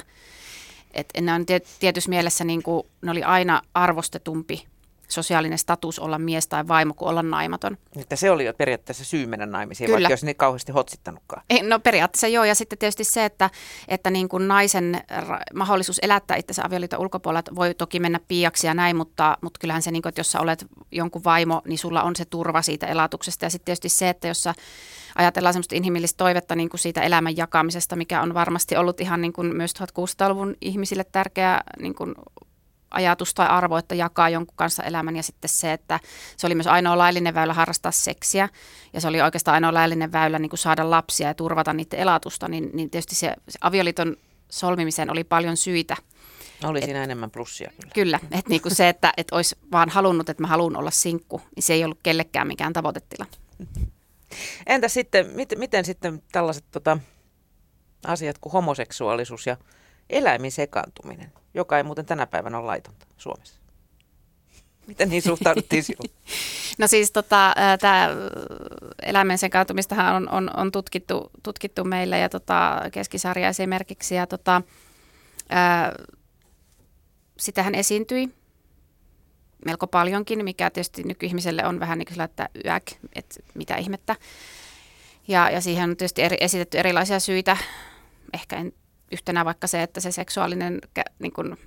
Et ne on tietyssä mielessä niin kuin, ne oli aina arvostetumpi sosiaalinen status olla mies tai vaimo kuin olla naimaton. Että se oli jo periaatteessa syy mennä naimisiin, Kyllä. vaikka jos niin kauheasti hotsittanutkaan. Ei, no periaatteessa joo, ja sitten tietysti se, että, että niin kuin naisen ra- mahdollisuus elättää itsensä avioliiton ulkopuolella voi toki mennä piiaksi ja näin, mutta, mutta kyllähän se, niin kuin, että jos sä olet jonkun vaimo, niin sulla on se turva siitä elatuksesta. Ja sitten tietysti se, että jos sä ajatellaan semmoista inhimillistä toivetta niin kuin siitä elämän jakamisesta, mikä on varmasti ollut ihan niin kuin myös 1600-luvun ihmisille tärkeä niin kuin ajatus tai arvo, että jakaa jonkun kanssa elämän ja sitten se, että se oli myös ainoa laillinen väylä harrastaa seksiä ja se oli oikeastaan ainoa laillinen väylä niin kuin saada lapsia ja turvata niiden elatusta, niin, niin tietysti se, se avioliiton solmimiseen oli paljon syitä. Oli et, siinä enemmän plussia kyllä. Kyllä, että niinku se, että et olisi vaan halunnut, että mä haluan olla sinkku, niin se ei ollut kellekään mikään tavoitetila. Entä sitten, miten, miten sitten tällaiset tota, asiat kuin homoseksuaalisuus ja eläimin sekaantuminen? Joka ei muuten tänä päivänä ole laitonta Suomessa. Miten niin suhtauduttiin silloin? No siis tota, tämä eläimen sekaantumistahan on, on, on tutkittu, tutkittu meillä ja tota, keskisarja esimerkiksi. Ja tota, ää, sitähän esiintyi melko paljonkin, mikä tietysti nykyihmiselle on vähän niin kuin että yäk, että mitä ihmettä. Ja, ja siihen on tietysti eri, esitetty erilaisia syitä. Ehkä en yhtenä vaikka se, että se seksuaalinen niin kuin,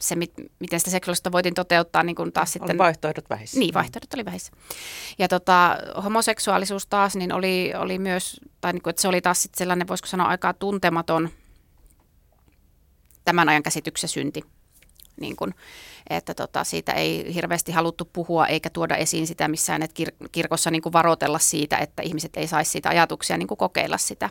se, miten sitä seksuaalista voitiin toteuttaa, niin kuin taas oli sitten... vaihtoehdot vähissä. Niin, vaihtoehdot oli vähissä. Ja tota, homoseksuaalisuus taas, niin oli, oli myös, tai niin kuin, että se oli taas sitten sellainen, voisiko sanoa, aika tuntematon tämän ajan käsityksen synti. Niin kuin, että tota, siitä ei hirveästi haluttu puhua eikä tuoda esiin sitä missään, että kir- kirkossa niin kuin varotella siitä, että ihmiset ei saisi siitä ajatuksia niin kuin kokeilla sitä.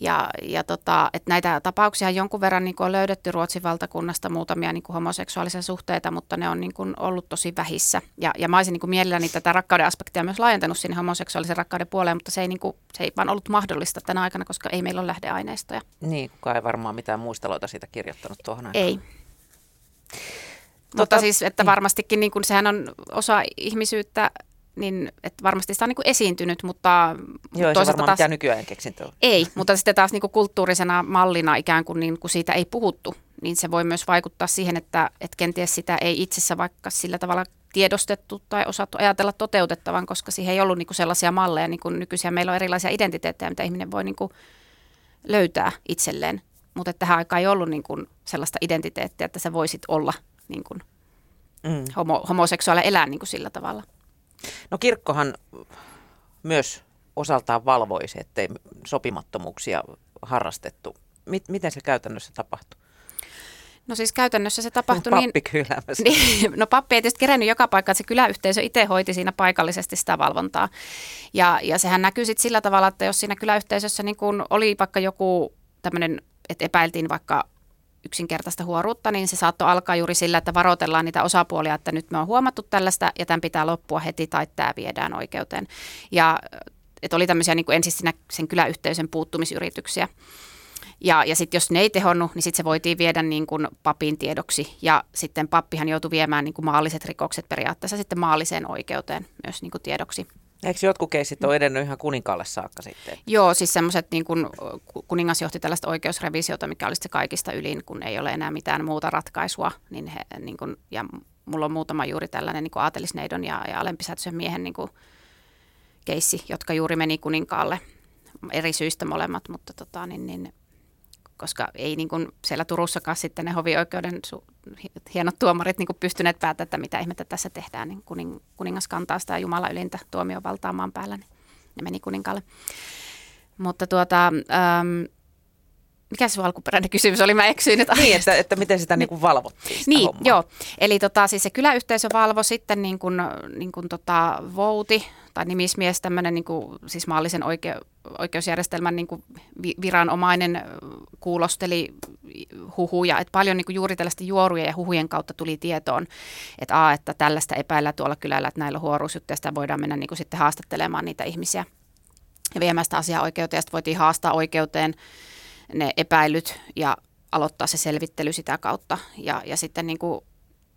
Ja, ja tota, että näitä tapauksia jonkun verran niin on löydetty Ruotsin valtakunnasta muutamia niin kuin homoseksuaalisia suhteita, mutta ne on niin kuin ollut tosi vähissä. Ja, ja mä olisin niin kuin mielelläni tätä rakkauden aspektia myös laajentanut sinne homoseksuaalisen rakkauden puoleen, mutta se ei, niin kuin, se ei vaan ollut mahdollista tänä aikana, koska ei meillä ole lähdeaineistoja. Niin, kukaan ei varmaan mitään muisteloita siitä kirjoittanut tuohon aikaan. Ei. Tota, mutta siis, että niin. varmastikin niin kuin, sehän on osa ihmisyyttä niin että varmasti sitä on niin kuin esiintynyt, mutta Joo, toisaalta se taas... nykyään keksintö Ei, mutta sitten taas niin kuin kulttuurisena mallina ikään kuin, niin kuin siitä ei puhuttu, niin se voi myös vaikuttaa siihen, että, että kenties sitä ei itsessä vaikka sillä tavalla tiedostettu tai osattu ajatella toteutettavan, koska siihen ei ollut niin kuin sellaisia malleja, niin kuin nykyisiä meillä on erilaisia identiteettejä, mitä ihminen voi niin kuin löytää itselleen, mutta tähän aikaan ei ollut niin kuin sellaista identiteettiä, että sä voisit olla niin kuin mm. homo, homoseksuaali elää niin kuin sillä tavalla. No kirkkohan myös osaltaan valvoisi, ettei sopimattomuuksia harrastettu. Miten se käytännössä tapahtui? No siis käytännössä se tapahtui pappi niin... niin no pappi ei tietysti kerännyt joka paikka, että se kyläyhteisö itse hoiti siinä paikallisesti sitä valvontaa. Ja, ja sehän näkyy sitten sillä tavalla, että jos siinä kyläyhteisössä niin kun oli vaikka joku tämmöinen, että epäiltiin vaikka yksinkertaista huoruutta, niin se saattoi alkaa juuri sillä, että varoitellaan niitä osapuolia, että nyt me on huomattu tällaista ja tämän pitää loppua heti tai tämä viedään oikeuteen. Ja että oli tämmöisiä niin ensin sen kyläyhteisön puuttumisyrityksiä. Ja, ja sitten jos ne ei tehonnut, niin sitten se voitiin viedä niin kuin papin tiedoksi. Ja sitten pappihan joutui viemään niin kuin maalliset rikokset periaatteessa sitten maalliseen oikeuteen myös niin kuin tiedoksi. Eikö jotkut keisit ole edennyt ihan kuninkaalle saakka sitten? Joo, siis semmoiset niin kun kuningas johti tällaista oikeusrevisiota, mikä olisi se kaikista ylin, kun ei ole enää mitään muuta ratkaisua. Niin he, niin kun, ja mulla on muutama juuri tällainen niin aatelisneidon ja, ja alempisätöisen miehen niin keissi, jotka juuri meni kuninkaalle eri syistä molemmat, mutta tota, niin, niin, koska ei niin kuin siellä Turussakaan sitten ne hovioikeuden su- hienot tuomarit niin kuin pystyneet päättämään, että mitä ihmettä tässä tehdään, niin kuning, kuningas kantaa sitä Jumala ylintä tuomiovaltaa maan päällä, niin ne meni kuninkaalle. Mutta tuota, ähm, mikä se alkuperäinen kysymys oli? Mä eksyin nyt Niin, että, että miten sitä niin kuin valvottiin sitä Niin, hommaa. joo. Eli tota, siis se kyläyhteisö valvo sitten niin kuin, niin kuin tota, vouti tai nimismies, tämmöinen niin kuin, siis maallisen oike, oikeusjärjestelmän niin kuin viranomainen kuulosteli huhuja, että paljon niin kuin juuri tällaista juoruja ja huhujen kautta tuli tietoon, että, a, että tällaista epäillä tuolla kylällä, että näillä sitä voidaan mennä niin kuin sitten haastattelemaan niitä ihmisiä ja viemään sitä asiaa oikeuteen, ja sitten voitiin haastaa oikeuteen ne epäilyt ja aloittaa se selvittely sitä kautta. Ja, ja sitten niin kuin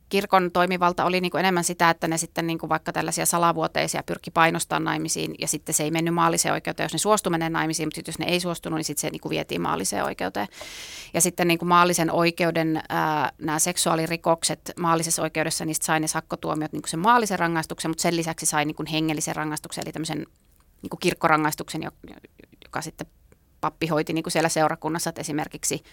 kirkon toimivalta oli niin kuin enemmän sitä, että ne sitten niin kuin vaikka tällaisia salavuoteisia pyrki painostaa naimisiin ja sitten se ei mennyt maalliseen oikeuteen, jos ne suostu menee naimisiin, mutta jos ne ei suostunut, niin sitten se niin kuin vietiin maalliseen oikeuteen. Ja sitten niin kuin maallisen oikeuden ää, nämä seksuaalirikokset maallisessa oikeudessa, niistä sai ne sakkotuomiot niin kuin sen maallisen rangaistuksen, mutta sen lisäksi sai niin kuin hengellisen rangaistuksen, eli tämmöisen niin kuin kirkkorangaistuksen, joka sitten pappi hoiti niin kuin siellä seurakunnassa, että esimerkiksi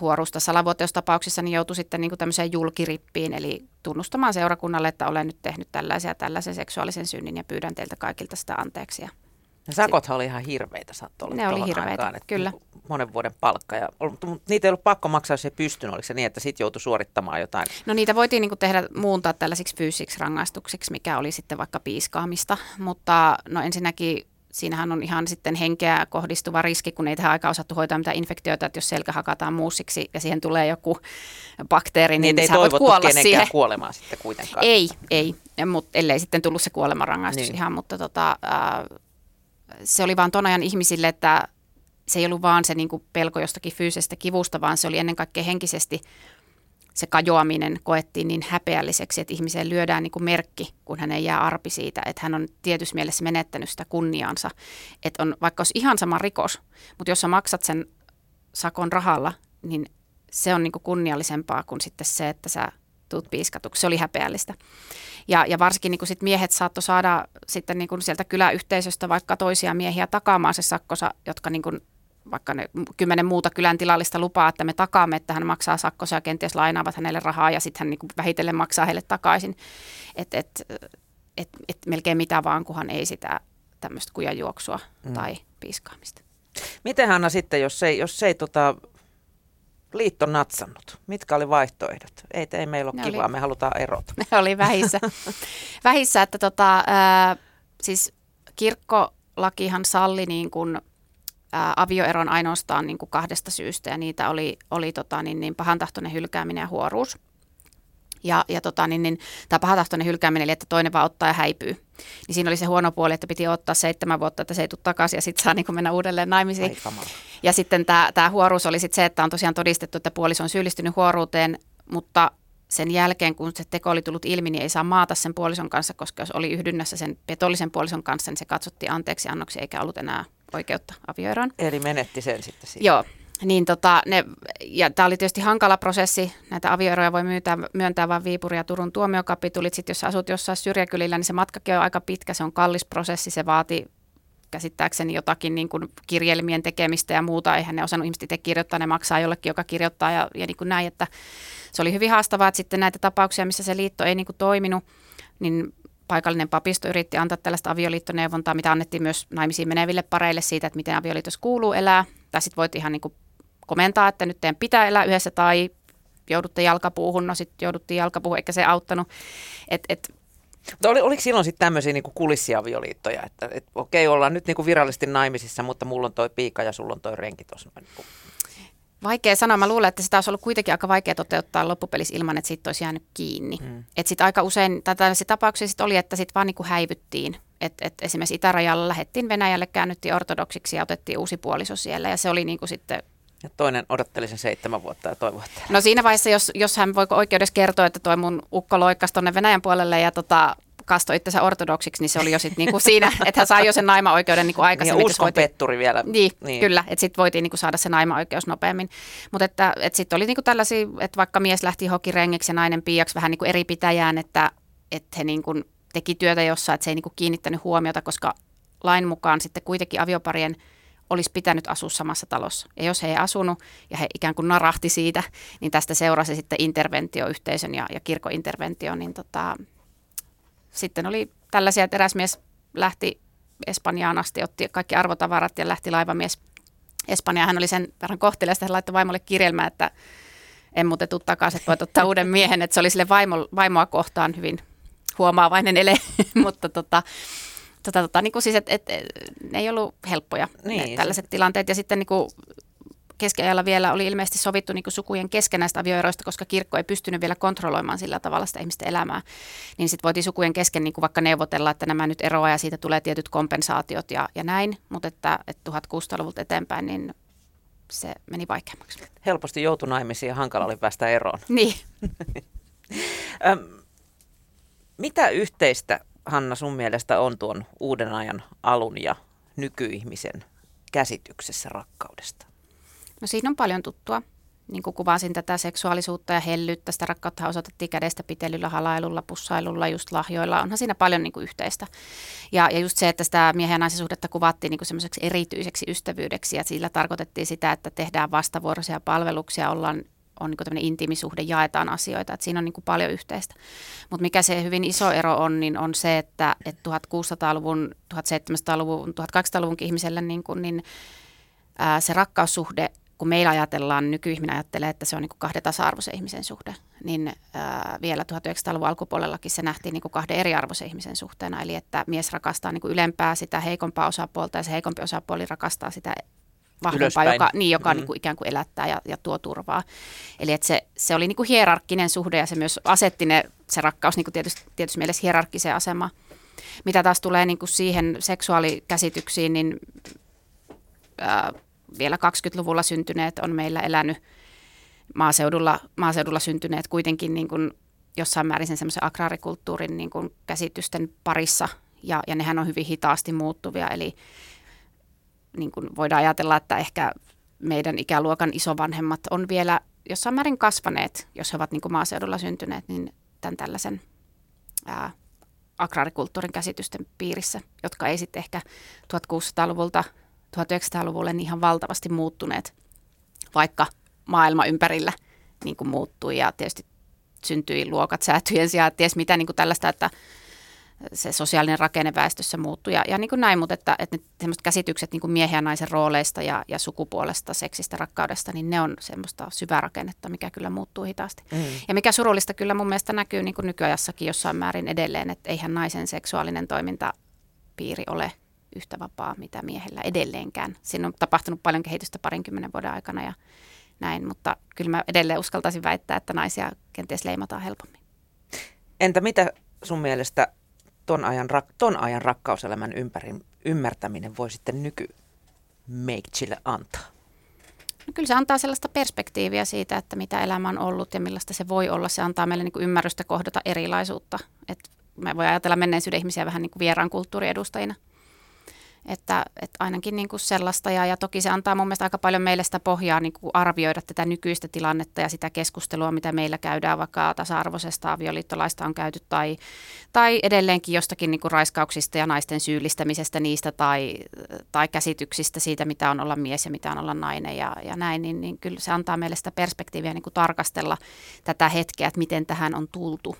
huorusta salavuoteustapauksissa niin joutui sitten niin kuin tämmöiseen julkirippiin, eli tunnustamaan seurakunnalle, että olen nyt tehnyt tällaisia tällaisen seksuaalisen synnin ja pyydän teiltä kaikilta sitä anteeksi. Ja sakothan oli ihan hirveitä, saattoi olla Ne oli hirveitä, aikaan, kyllä. Niinku monen vuoden palkka. Ja, mutta niitä ei ollut pakko maksaa, jos ei pystynyt. Oliko se niin, että sitten joutui suorittamaan jotain? No niitä voitiin niin tehdä muuntaa tällaisiksi fyysiksi rangaistuksiksi, mikä oli sitten vaikka piiskaamista. Mutta no ensinnäkin siinähän on ihan sitten henkeä kohdistuva riski, kun ei tähän aikaan osattu hoitaa mitään infektioita, että jos selkä hakataan muussiksi ja siihen tulee joku bakteeri, niin, niin ei sä voit kuolla siihen. kuolemaa sitten kuitenkaan. Ei, ei, mutta ellei sitten tullut se kuolemanrangaistus niin. ihan, mutta tota, äh, se oli vaan ton ajan ihmisille, että se ei ollut vaan se niin kuin pelko jostakin fyysisestä kivusta, vaan se oli ennen kaikkea henkisesti se kajoaminen koettiin niin häpeälliseksi, että ihmiseen lyödään niin kuin merkki, kun hän ei jää arpi siitä, että hän on tietyssä mielessä menettänyt sitä kunniaansa. Että on vaikka olisi ihan sama rikos, mutta jos sä maksat sen sakon rahalla, niin se on niin kuin kunniallisempaa kuin sitten se, että sä tuut piiskatuksi. Se oli häpeällistä. Ja, ja varsinkin niin kuin sit miehet saattoi saada sitten niin kuin sieltä kyläyhteisöstä vaikka toisia miehiä takaamaan se sakkosa, jotka niin kuin vaikka ne kymmenen muuta kylän tilallista lupaa, että me takaamme, että hän maksaa sakkosa ja kenties lainaavat hänelle rahaa ja sitten hän niin vähitellen maksaa heille takaisin. Että et, et, et melkein mitä vaan, kunhan ei sitä tämmöistä kujajuoksua mm. tai piiskaamista. Miten Hanna sitten, jos ei, jos ei tota, liitto natsannut? Mitkä oli vaihtoehdot? Ei, ei meillä ole ne kivaa, oli, me halutaan erota. Ne oli vähissä. vähissä että tota, ää, siis kirkkolakihan salli niin kuin, ää, avioeron ainoastaan niin kuin kahdesta syystä ja niitä oli, oli tota, niin, niin pahantahtoinen hylkääminen ja huoruus. Ja, ja tota, niin, niin, tämä pahantahtoinen hylkääminen, eli että toinen vaan ottaa ja häipyy. Niin siinä oli se huono puoli, että piti ottaa seitsemän vuotta, että se ei tule takaisin ja sitten saa niin mennä uudelleen naimisiin. Ja sitten tämä, tämä huoruus oli sitten se, että on tosiaan todistettu, että puoliso on syyllistynyt huoruuteen, mutta sen jälkeen, kun se teko oli tullut ilmi, niin ei saa maata sen puolison kanssa, koska jos oli yhdynnässä sen petollisen puolison kanssa, niin se katsottiin anteeksi annoksi eikä ollut enää oikeutta avioeroon. Eli menetti sen sitten siitä. Joo, niin tota, ne, ja tämä oli tietysti hankala prosessi. Näitä avioeroja voi myöntää, myöntää vain Viipuri ja Turun tuomiokapitulit. Sitten jos asut jossain syrjäkylillä, niin se matkakin on aika pitkä. Se on kallis prosessi. Se vaati käsittääkseni jotakin niin kuin kirjelmien tekemistä ja muuta. Eihän ne osannut ihmiset itse kirjoittaa, ne maksaa jollekin, joka kirjoittaa ja, ja niin kuin näin. Että se oli hyvin haastavaa, että sitten näitä tapauksia, missä se liitto ei niin kuin toiminut, niin paikallinen papisto yritti antaa tällaista avioliittoneuvontaa, mitä annettiin myös naimisiin meneville pareille siitä, että miten avioliitossa kuuluu elää. Tai sitten voit ihan niin kuin komentaa, että nyt teidän pitää elää yhdessä tai joudutte jalkapuuhun, no sitten jouduttiin jalkapuuhun, eikä se auttanut. Et, et, mutta oli, oliko silloin sitten tämmöisiä niinku kulissiavioliittoja, että et, okei, ollaan nyt niinku virallisesti naimisissa, mutta mulla on toi piika ja sulla on toi renki tuossa. Niinku. Vaikea sanoa. Mä luulen, että sitä olisi ollut kuitenkin aika vaikea toteuttaa loppupelissä ilman, että siitä olisi jäänyt kiinni. Mm. Että sitten aika usein, tai tällaisia tapauksia sit oli, että sitten vaan niinku häivyttiin. Et, et esimerkiksi itärajalla lähettiin Venäjälle, käännyttiin ortodoksiksi ja otettiin uusi puoliso siellä. Ja se oli niinku sitten ja toinen odotteli sen seitsemän vuotta ja toivoi. No siinä vaiheessa, jos, jos hän voiko oikeudessa kertoa, että toi mun ukko loikkasi tuonne Venäjän puolelle ja tota, kastoi itsensä ortodoksiksi, niin se oli jo sitten niinku siinä, että hän sai jo sen naima-oikeuden niinku aikaisemmin. Ja uskon petturi vielä. Niin, niin. kyllä, että sitten voitiin niinku saada se naima-oikeus nopeammin. Mutta että et sitten oli niinku tällaisia, että vaikka mies lähti hokirengiksi ja nainen piiaksi vähän niinku eri pitäjään, että, että he niinku teki työtä jossain, että se ei niinku kiinnittänyt huomiota, koska lain mukaan sitten kuitenkin avioparien – olisi pitänyt asua samassa talossa. Ja jos he ei asunut ja he ikään kuin narahti siitä, niin tästä seurasi sitten interventio, yhteisön ja, ja kirkointerventio. Niin tota, sitten oli tällaisia, että eräs mies lähti Espanjaan asti, otti kaikki arvotavarat ja lähti laivamies Espanjaan. Hän oli sen verran kohteliasta, hän laittoi vaimolle kirjelmä, että en muuten tuu takaisin, että voit ottaa uuden miehen. Että se oli sille vaimo, vaimoa kohtaan hyvin huomaavainen ele, mutta tota, tota, tota, niin kuin siis, et, et, ne ei ollut helppoja niin, ne, tällaiset se... tilanteet. Ja sitten niin kuin keskiajalla vielä oli ilmeisesti sovittu niin sukujen kesken näistä avioeroista, koska kirkko ei pystynyt vielä kontrolloimaan sillä tavalla sitä ihmisten elämää. Niin sitten voitiin sukujen kesken niin vaikka neuvotella, että nämä nyt eroaa ja siitä tulee tietyt kompensaatiot ja, ja näin. Mutta että, että 1600-luvulta eteenpäin niin se meni vaikeammaksi. Helposti joutui naimisiin ja hankala oli päästä eroon. Niin. Mitä yhteistä Hanna, sun mielestä on tuon uuden ajan alun ja nykyihmisen käsityksessä rakkaudesta? No siinä on paljon tuttua. Niin kuin kuvasin tätä seksuaalisuutta ja hellyyttä, sitä rakkautta osoitettiin kädestä pitelyllä, halailulla, pussailulla, just lahjoilla. Onhan siinä paljon niin kuin yhteistä. Ja, ja just se, että sitä miehen ja naisen suhdetta kuvattiin niin kuin semmoiseksi erityiseksi ystävyydeksi ja sillä tarkoitettiin sitä, että tehdään vastavuoroisia palveluksia, ollaan on niin tämmöinen intiimisuhde, jaetaan asioita, että siinä on niin kuin paljon yhteistä. Mutta mikä se hyvin iso ero on, niin on se, että, että 1600-luvun, 1700-luvun, 1800-luvun ihmiselle niin, kuin, niin ää, se rakkaussuhde, kun meillä ajatellaan, nykyihminen ajattelee, että se on niin kuin kahden tasa-arvoisen ihmisen suhde, niin ää, vielä 1900-luvun alkupuolellakin se nähtiin niin kuin kahden eriarvoisen ihmisen suhteena, eli että mies rakastaa niin kuin ylempää sitä heikompaa osapuolta ja se heikompi osapuoli rakastaa sitä vahvempaa, joka, niin, joka mm. niin kuin ikään kuin elättää ja, ja tuo turvaa. Eli että se, se oli niin kuin hierarkkinen suhde ja se myös asetti ne, se rakkaus niin kuin tietysti, tietysti mielessä hierarkkiseen asemaan. Mitä taas tulee niin kuin siihen seksuaalikäsityksiin, niin ää, vielä 20-luvulla syntyneet on meillä elänyt maaseudulla, maaseudulla syntyneet kuitenkin niin kuin jossain määrin sen semmoisen agraarikulttuurin niin kuin käsitysten parissa. Ja, ja nehän on hyvin hitaasti muuttuvia, eli niin kuin voidaan ajatella, että ehkä meidän ikäluokan isovanhemmat on vielä jossain määrin kasvaneet, jos he ovat niin kuin maaseudulla syntyneet, niin tämän tällaisen ää, agraarikulttuurin käsitysten piirissä, jotka ei sitten ehkä 1600-luvulta 1900-luvulle niin ihan valtavasti muuttuneet, vaikka maailma ympärillä niin kuin muuttui ja tietysti syntyi luokat säätyjen sijaan, ties mitä niin kuin tällaista, että se sosiaalinen rakenne väestössä muuttui ja, ja niin kuin näin, mutta että, että semmoiset käsitykset niin kuin miehen ja naisen rooleista ja, ja sukupuolesta, seksistä, rakkaudesta, niin ne on semmoista syvää rakennetta, mikä kyllä muuttuu hitaasti. Mm. Ja mikä surullista kyllä mun mielestä näkyy niin kuin nykyajassakin jossain määrin edelleen, että eihän naisen seksuaalinen toimintapiiri ole yhtä vapaa mitä miehellä edelleenkään. Siinä on tapahtunut paljon kehitystä parinkymmenen vuoden aikana ja näin, mutta kyllä mä edelleen uskaltaisin väittää, että naisia kenties leimataan helpommin. Entä mitä sun mielestä ton ajan, ton ajan rakkauselämän ympärin, ymmärtäminen voi sitten nyky Meikchille antaa? No kyllä se antaa sellaista perspektiiviä siitä, että mitä elämä on ollut ja millaista se voi olla. Se antaa meille niin kuin ymmärrystä kohdata erilaisuutta. Et me voi ajatella menneisyyden ihmisiä vähän niin kuin vieraan kulttuuriedustajina – että, että ainakin niin kuin sellaista ja, ja toki se antaa mun mielestä aika paljon meille sitä pohjaa niin kuin arvioida tätä nykyistä tilannetta ja sitä keskustelua, mitä meillä käydään vaikka tasa-arvoisesta avioliittolaista on käyty tai, tai edelleenkin jostakin niin kuin raiskauksista ja naisten syyllistämisestä niistä tai, tai käsityksistä siitä, mitä on olla mies ja mitä on olla nainen ja, ja näin, niin, niin kyllä se antaa meille sitä perspektiiviä niin kuin tarkastella tätä hetkeä, että miten tähän on tultu.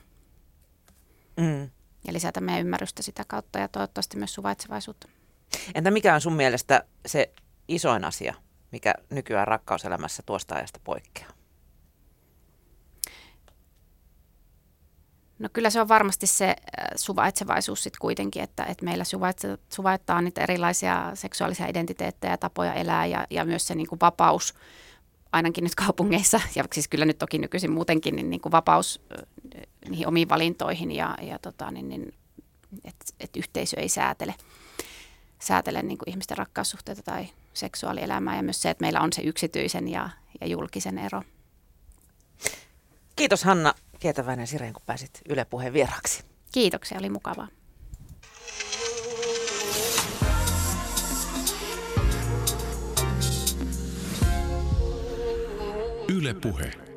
Mm. Ja lisätä meidän ymmärrystä sitä kautta ja toivottavasti myös suvaitsevaisuutta. Entä mikä on sun mielestä se isoin asia, mikä nykyään rakkauselämässä tuosta ajasta poikkeaa? No kyllä se on varmasti se äh, suvaitsevaisuus sitten kuitenkin, että, että meillä suvaittaa niitä erilaisia seksuaalisia identiteettejä ja tapoja elää ja, ja myös se niin kuin vapaus, ainakin nyt kaupungeissa, ja siis kyllä nyt toki nykyisin muutenkin, niin, niin kuin vapaus niihin omiin valintoihin ja, ja tota, niin, niin, että et yhteisö ei säätele säätele niin kuin ihmisten rakkaussuhteita tai seksuaalielämää ja myös se, että meillä on se yksityisen ja, ja julkisen ero. Kiitos Hanna Kietäväinen Sireen, kun pääsit Yle Puheen vieraaksi. Kiitoksia, oli mukavaa. Yle Puhe.